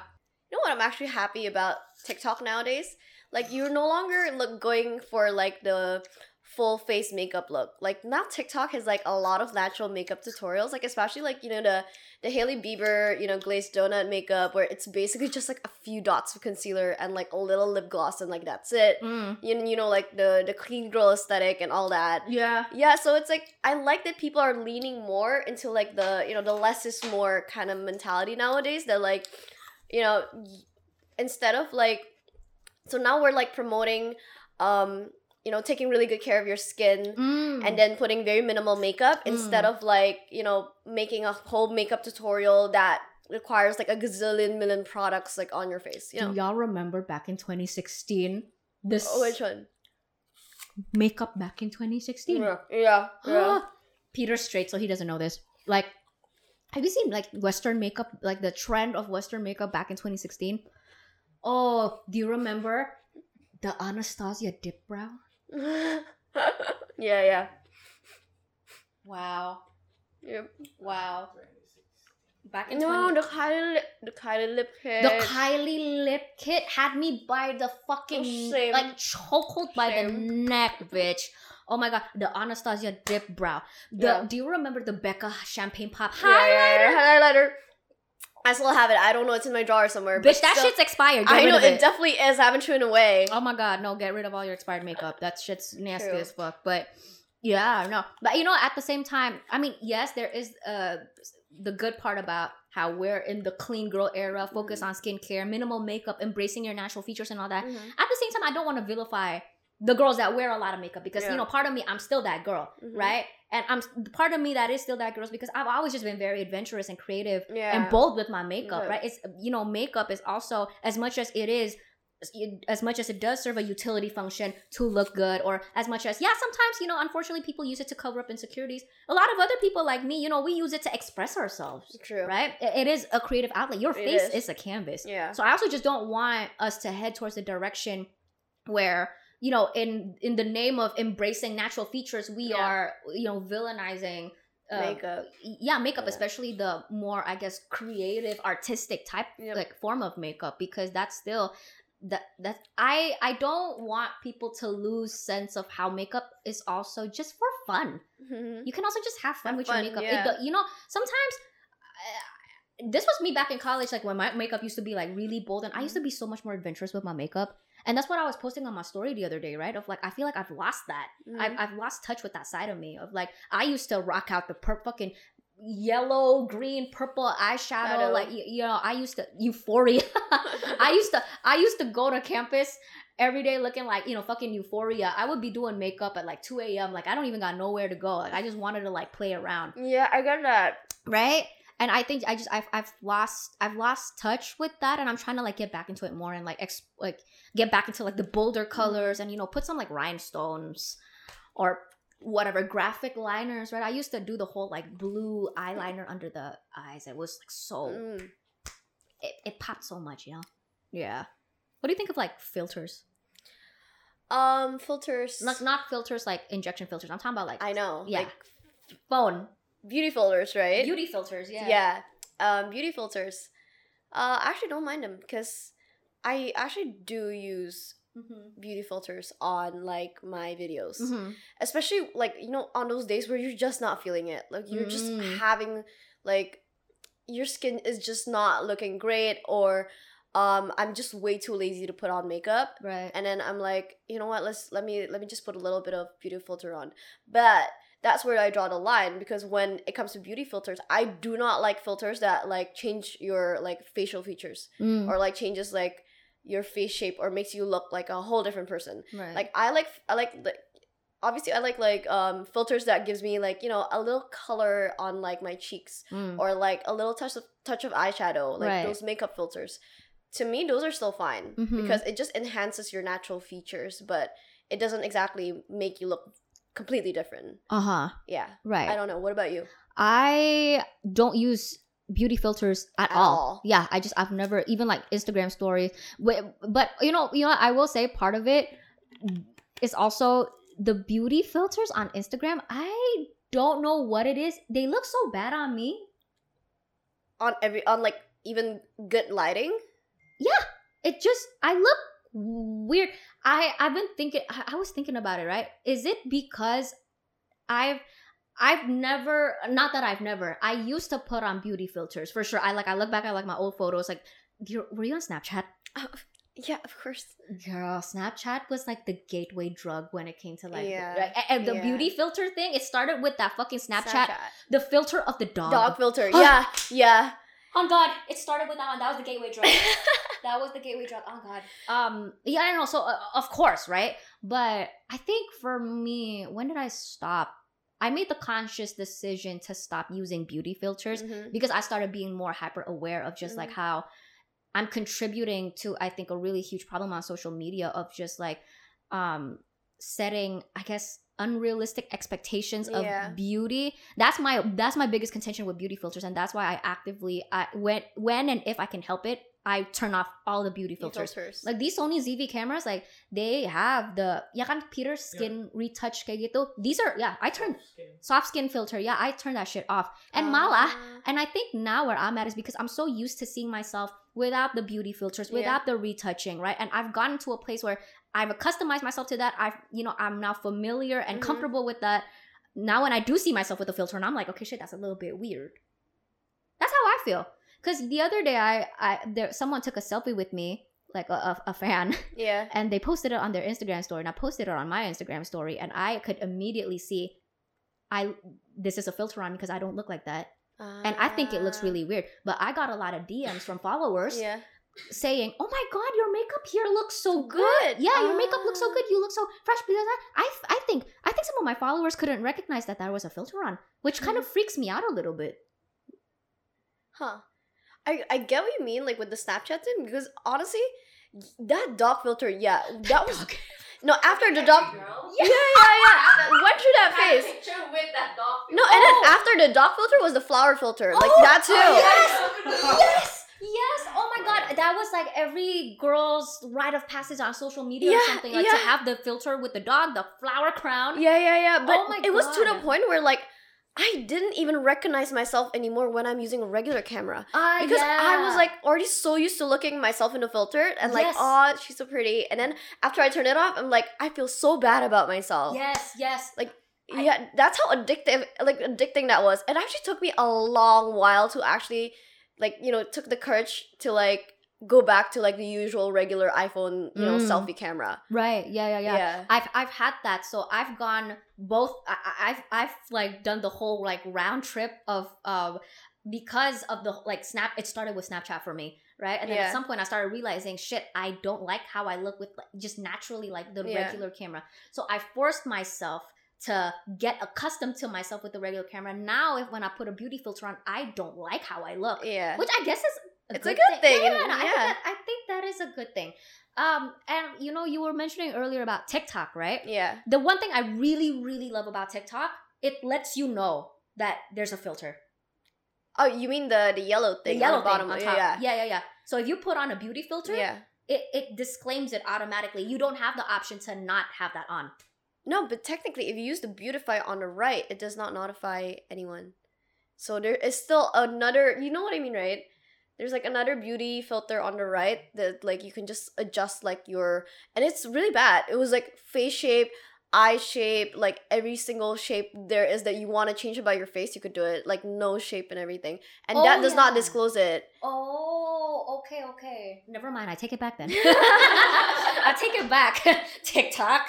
You know what I'm actually happy about TikTok nowadays? Like you're no longer look going for like the full face makeup look. Like now TikTok has like a lot of natural makeup tutorials. Like especially like you know the the Hailey Bieber you know glazed donut makeup where it's basically just like a few dots of concealer and like a little lip gloss and like that's it. Mm. You you know like the the clean girl aesthetic and all that. Yeah. Yeah, so it's like I like that people are leaning more into like the you know the less is more kind of mentality nowadays. That like, you know, instead of like, so now we're like promoting, um, you know, taking really good care of your skin Mm. and then putting very minimal makeup instead of like you know making a whole makeup tutorial that requires like a gazillion million products like on your face. You know, Do y'all remember back in 2016? This oh, which one? makeup back in 2016. Yeah, yeah, yeah. Peter straight, so he doesn't know this. Like, have you seen like Western makeup, like the trend of Western makeup back in 2016? Oh, do you remember the Anastasia dip brow? yeah, yeah. Wow, Yep. wow. Back in No, 20- the Kylie lip, the Kylie lip kit. the Kylie lip kit had me by the fucking Same. like chokehold by the neck, bitch. Oh my god, the Anastasia dip brow. The Yeah. do you remember the Becca champagne pop highlighter? yeah, highlighter. I still have it. I don't know. It's in my drawer somewhere. but Bitch, that still- shit's expired. Get I know it. it. definitely is. I haven't thrown away. Oh my god, no, get rid of all your expired makeup. That shit's nasty True. as fuck. But yeah, no. But you know, at the same time, I mean, yes, there is uh the good part about how we're in the clean girl era, focus Mm-hmm. on skincare, minimal makeup, embracing your natural features and all that. Mhm. At the same time, I don't want to vilify the girls that wear a lot of makeup because Yeah. you know, part of me, I'm still that girl, Mhm. right? And I'm part of me that is still that girl because I've always just been very adventurous and creative Yeah. and bold with my makeup, Yeah. right? It's you know, makeup is also as much as it is as much as it does serve a utility function to look good or as much as yeah sometimes you know unfortunately people use it to cover up insecurities a lot of other people like me you know we use it to express ourselves True. right It- it is a creative outlet your It face is. is. a canvas Yeah. so i also just don't want us to head towards the direction where you know in in the name of embracing natural features we Yeah. are you know villainizing uh, Makeup. yeah makeup Yeah. especially the more i guess creative artistic type Yep. like form of makeup because that's still that that i i don't want people to lose sense of how makeup is also just for fun Mhm. you can also just have fun Have with fun, your makeup yeah. do- you know sometimes uh, this was me back in college like when my makeup used to be like really bold and i used to be so much more adventurous with my makeup and that's what i was posting on my story the other day right of like i feel like i've lost that Mhm. I've, I've lost touch with that side of me of like I used to rock out the per- fucking yellow, green, purple eyeshadow. Shadow. Like you, you know, I used to euphoria. I used to I used to go to campus every day looking like you know fucking euphoria. I would be doing makeup at like two a.m. Like I don't even got nowhere to go. Like I just wanted to like play around, yeah, I got that. right? And I think I just I've, I've lost I've lost touch with that, and I'm trying to like get back into it more and like ex- like get back into like the bolder colors and you know put some like rhinestones or whatever graphic liners right i used to do the whole like blue eyeliner under the eyes it was like so Mm. it, it popped so much you know yeah what do you think of like filters Um, filters. like not filters like injection filters i'm talking about like I know. Yeah. Like phone beauty filters, right? beauty filters yeah yeah. Um, beauty filters. Uh, I actually don't mind them because I actually do use mm-hmm. beauty filters on like my videos. Mm-hmm. especially like you know on those days where you're just not feeling it like you're just Mm. having like your skin is just not looking great or um i'm just way too lazy to put on makeup right and then i'm like you know what let's let me let me just put a little bit of beauty filter on but that's where i draw the line because when it comes to beauty filters i do not like filters that like change your like facial features Mm, or like changes like your face shape or makes you look like a whole different person right like I like I like the obviously I like like um filters that gives me like you know a little color on like my cheeks Mm. or like a little touch of touch of eyeshadow like Right. those makeup filters. To me, those are still fine Mhm. because it just enhances your natural features, but it doesn't exactly make you look completely different. uh-huh Yeah, right I don't know. What about you? I don't use beauty filters at, At all. all. Yeah, I just I've never even like Instagram stories. But, but you know, you know, what, I will say part of it is also the beauty filters on Instagram. I don't know what it is. They look so bad on me. on every on like even good lighting. Yeah, it just I look weird. I I've been thinking. I, I was thinking about it. Right? Is it because I've I've never not that I've never. I used to put on beauty filters for sure. I like I look back at like my old photos. Like, you're, were you on Snapchat? Oh, Yeah, of course. Girl, Snapchat was like the gateway drug when it came to like, Yeah, like a- and the yeah. beauty filter thing. It started with that fucking Snapchat, the filter of the dog. Dog filter. Yeah, yeah. Oh God! It started with that one. That was the gateway drug. that was the gateway drug. Oh God. Um. Yeah, I don't know. So uh, of course, right? But I think for me, when did I stop? I made the conscious decision to stop using beauty filters Mhm. because I started being more hyper aware of just like Mhm. how I'm contributing to I think a really huge problem on social media of just like um setting I guess unrealistic expectations of Yeah. beauty. That's my that's my biggest contention with beauty filters and that's why I actively I when when and if I can help it, I turn off all the beauty filters. Filters. Like these Sony ZV cameras, like they have the ya kan Peter skin retouch kayak gitu. These are yeah, I turn Skin. soft skin filter. Yeah, I turn that shit off. And malah, Ah. and I think now where I'm at is because I'm so used to seeing myself without the beauty filters, Yeah. without the retouching, right? And I've gotten to a place where I've customized myself to that. I've, you know, I'm now familiar and Mhm. comfortable with that. Now when I do see myself with a filter, and I'm like, okay, shit, that's a little bit weird. That's how I feel. Cause the other day, I, I, there, someone took a selfie with me, like a, a, a fan, yeah. and they posted it on their Instagram story, and I posted it on my Instagram story, and I could immediately see, I this is a filter on because I don't look like that, and I think it looks Ah. really weird. But I got a lot of DMs from followers yeah. saying, "Oh my god, your makeup here looks so good. good. Yeah, your makeup looks so Ah. good. You look so fresh." Because I, I, I think, I think some of my followers couldn't recognize that there was a filter on, which kind of Mm-hmm. freaks me out a little bit. Huh. I I get what you mean, like with the Snapchat thing, because honestly, that dog filter, yeah, that was no after the dog. Girl. Yeah, yeah, yeah. Went through that phase. with that dog. No, and then after the dog filter was the flower filter, like Oh, that too. oh, yes, yes. Oh my god, that was like every girl's rite of passage on social media or something. Like to have the filter with the dog, the flower crown. Yeah, yeah, yeah. But Oh my it was to the point where like I didn't even recognize myself anymore when I'm using a regular camera. Ah, Because I was like already so used to looking myself in the filter and like, Yes. oh, she's so pretty. And then after I turn it off, I'm like, I feel so bad about myself. yes, yes. I- yeah, that's how addictive, like addicting that was. It actually took me a long while to actually, like, you know, took the courage to like go back to like the usual regular iPhone, you know, Mm. selfie camera. Right. Yeah, yeah, yeah. Yeah. I've I've had that. So I've gone both. I, I've I've like done the whole like round trip of um because of the like snap. It started with Snapchat for me, right? And then Yeah. at some point I started realizing, shit, I don't like how I look with like, just naturally like the Yeah. regular camera. So I forced myself to get accustomed to myself with the regular camera. Now, if when I put a beauty filter on, I don't like how I look Yeah. which I guess is a It's a good, good thing, Yeah, and- no, I, think that, I think that is a good thing. Um, and you know, you were mentioning earlier about TikTok, right? yeah. The one thing I really, really love about TikTok, it lets you know that there's a filter, Oh, you mean the the yellow the thing yellow on the bottom? thing on yeah, top. yeah. yeah, yeah, yeah. So if you put on a beauty filter, Yeah. it it disclaims it automatically. You don't have the option to not have that on. No, but technically, if you use the beautify on the right, it does not notify anyone. So there is still another. You know what I mean, right? There's like another beauty filter on the right that like you can just adjust like your and it's really bad. It was like face shape, eye shape, like every single shape there is that you want to change about your face, you could do it. Like nose shape and everything. And Oh, that does not disclose it. Oh, okay, okay. Never mind. I take it back then. I take it back. TikTok.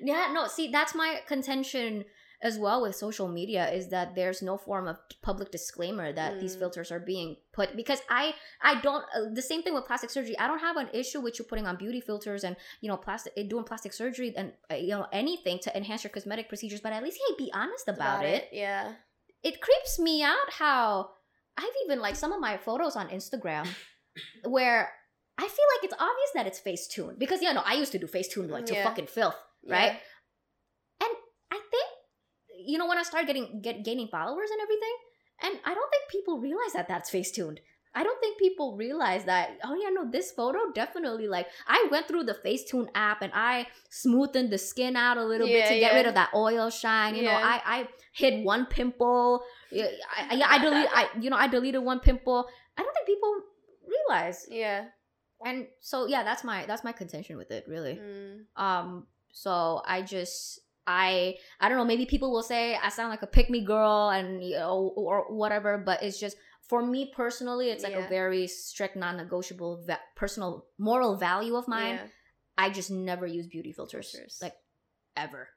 Yeah, no, see, that's my contention as well with social media is that there's no form of public disclaimer that these Mm. filters are being put because I I don't uh, the same thing with plastic surgery. I don't have an issue with you putting on beauty filters and you know plastic eh, doing plastic surgery and uh, you know anything to enhance your cosmetic procedures, but at least hey, be honest about, it Yeah. it creeps me out how I've even like some of my photos on Instagram where I feel like it's obvious that it's Facetune because yeah, no, I used to do Facetune like to Yeah. fucking filth, right? Yeah. And I think you know when I start getting get gaining followers and everything, and I don't think people realize that that's Facetuned. I don't think people realize that. Oh yeah, no, this photo definitely like I went through the Facetune app and I smoothened the skin out a little bit Yeah, to get yeah. rid of that oil shine. You know, I I hid one pimple. Yeah, I, I, I delete. I you know I deleted one pimple. I don't think people realize, Yeah. and so yeah, that's my that's my contention with it really. Mm. Um, so I just I I don't know. Maybe people will say I sound like a pick me girl and you know or whatever, but it's just for me personally, it's like Yeah. a very strict, non-negotiable, va- personal moral value of mine. Yeah. I just never use beauty filters, Filters. like ever.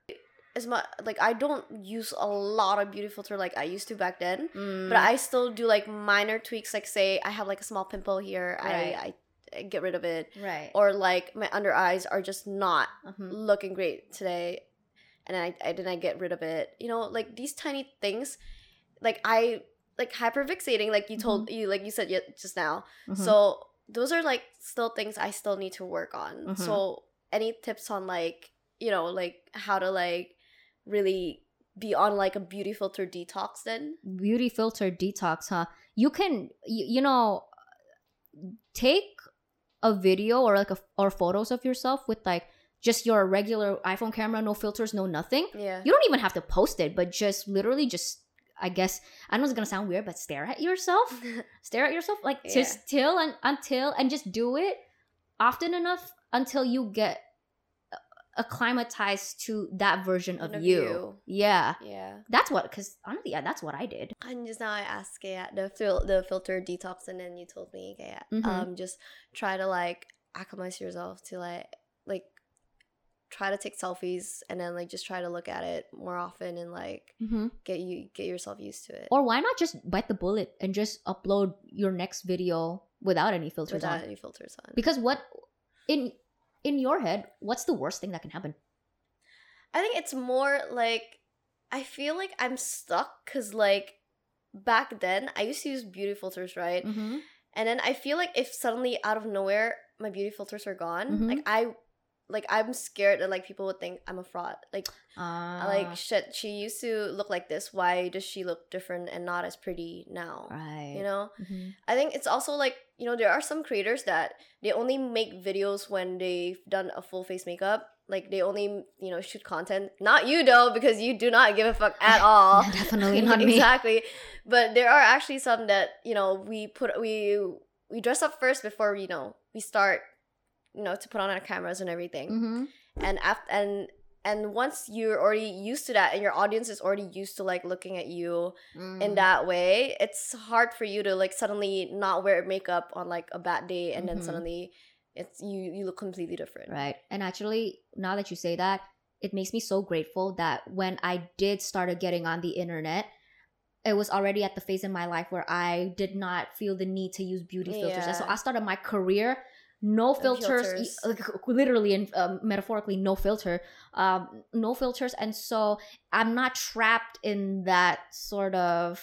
As much like I don't use a lot of beauty filter like I used to back then. Mm, But I still do like minor tweaks, like say I have like a small pimple here, Right. I, I get rid of it, right or like my under eyes are just not Mhm. looking great today, and I I then I get rid of it. You know, like these tiny things, like I like hyperfixating, like you told you like you said just now. Mhm. So those are like still things I still need to work on. Mhm. So any tips on like you know like how to like really be on like a beauty filter detox then? beauty filter detox, huh? You can, you, you know, take a video or like a, or photos of yourself with like just your regular iPhone camera, no filters, no nothing. Yeah. You don't even have to post it, but just literally just, I guess, I know it's gonna sound weird, but stare at yourself. stare at yourself, like Yeah. just till and until, and just do it often enough until you get acclimatized to that version of, Of you. you. Yeah. yeah. That's what, because honestly, yeah, that's what I did. And just now I asked kayak the fil- the filter detox and then you told me kayak Mhm. um just try to like acclimate yourself to like try to take selfies and then like just try to look at it more often and like Mm-hmm. get you get yourself used to it Or why not just bite the bullet and just upload your next video without any filters without on? any filters on. Because what in in your head, what's the worst thing that can happen? I think it's more like I feel like I'm stuck because like back then I used to use beauty filters, right? Mm-hmm. And then I feel like if suddenly out of nowhere my beauty filters are gone, Mhm. like I like I'm scared that like people would think I'm a fraud. Like Uh, like shit, she used to look like this. Why does she look different and not as pretty now? right. You know? Mhm. I think it's also like, you know, there are some creators that they only make videos when they've done a full face makeup. Like they only, you know, shoot content. Not you though, because you do not give a fuck at all. Definitely not me. exactly. But there are actually some that, you know, we put we we dress up first before, you know, we start, you know, to put on our cameras and everything. Mhm. And after and and once you're already used to that and your audience is already used to like looking at you in Mm. that way, it's hard for you to like suddenly not wear makeup on like a bad day and then Mhm. suddenly it's you you look completely different. Right. And actually, now that you say that, it makes me so grateful that when I did started getting on the internet, it was already at the phase in my life where I did not feel the need to use beauty filters. And so I started my career no filters, filters. like, literally and um, metaphorically no filter, um, no filters, and so I'm not trapped in that sort of.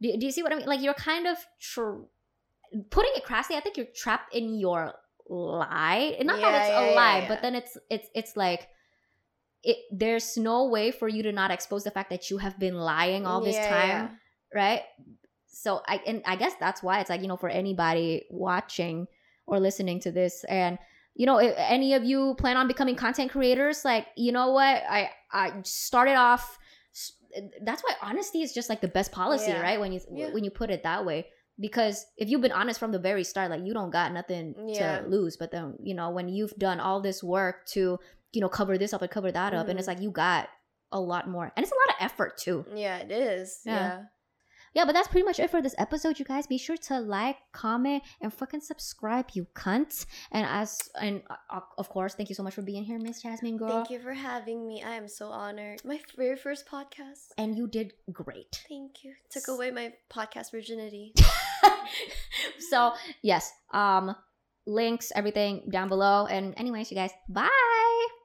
Do, do you see what I mean? Like you're kind of tr- putting it crassly. I think you're trapped in your lie. And Not that it's yeah, a yeah, lie, yeah. but then it's it's it's like it. There's no way for you to not expose the fact that you have been lying all this Yeah, time yeah. right so i and i guess that's why it's like you know for anybody watching or listening to this and you know if any of you plan on becoming content creators like you know what i i started off that's why honesty is just like the best policy Yeah. right when you Yeah. when you put it that way because if you've been honest from the very start like you don't got nothing Yeah. to lose but then you know when you've done all this work to you know cover this up and cover that up and it's Mhm. like you got a lot more and it's a lot of effort too Yeah, it is. Yeah. Yeah. but that's pretty much it for this episode, you guys. Be sure to like, comment, and fucking subscribe, you cunts. And as and uh, of course, thank you so much for being here, Miss Jazmine girl. Thank you for having me. I am so honored. My very first podcast. And you did great. Thank you. Took away my podcast virginity. so yes, um, links, everything down below. And anyways, you guys, bye.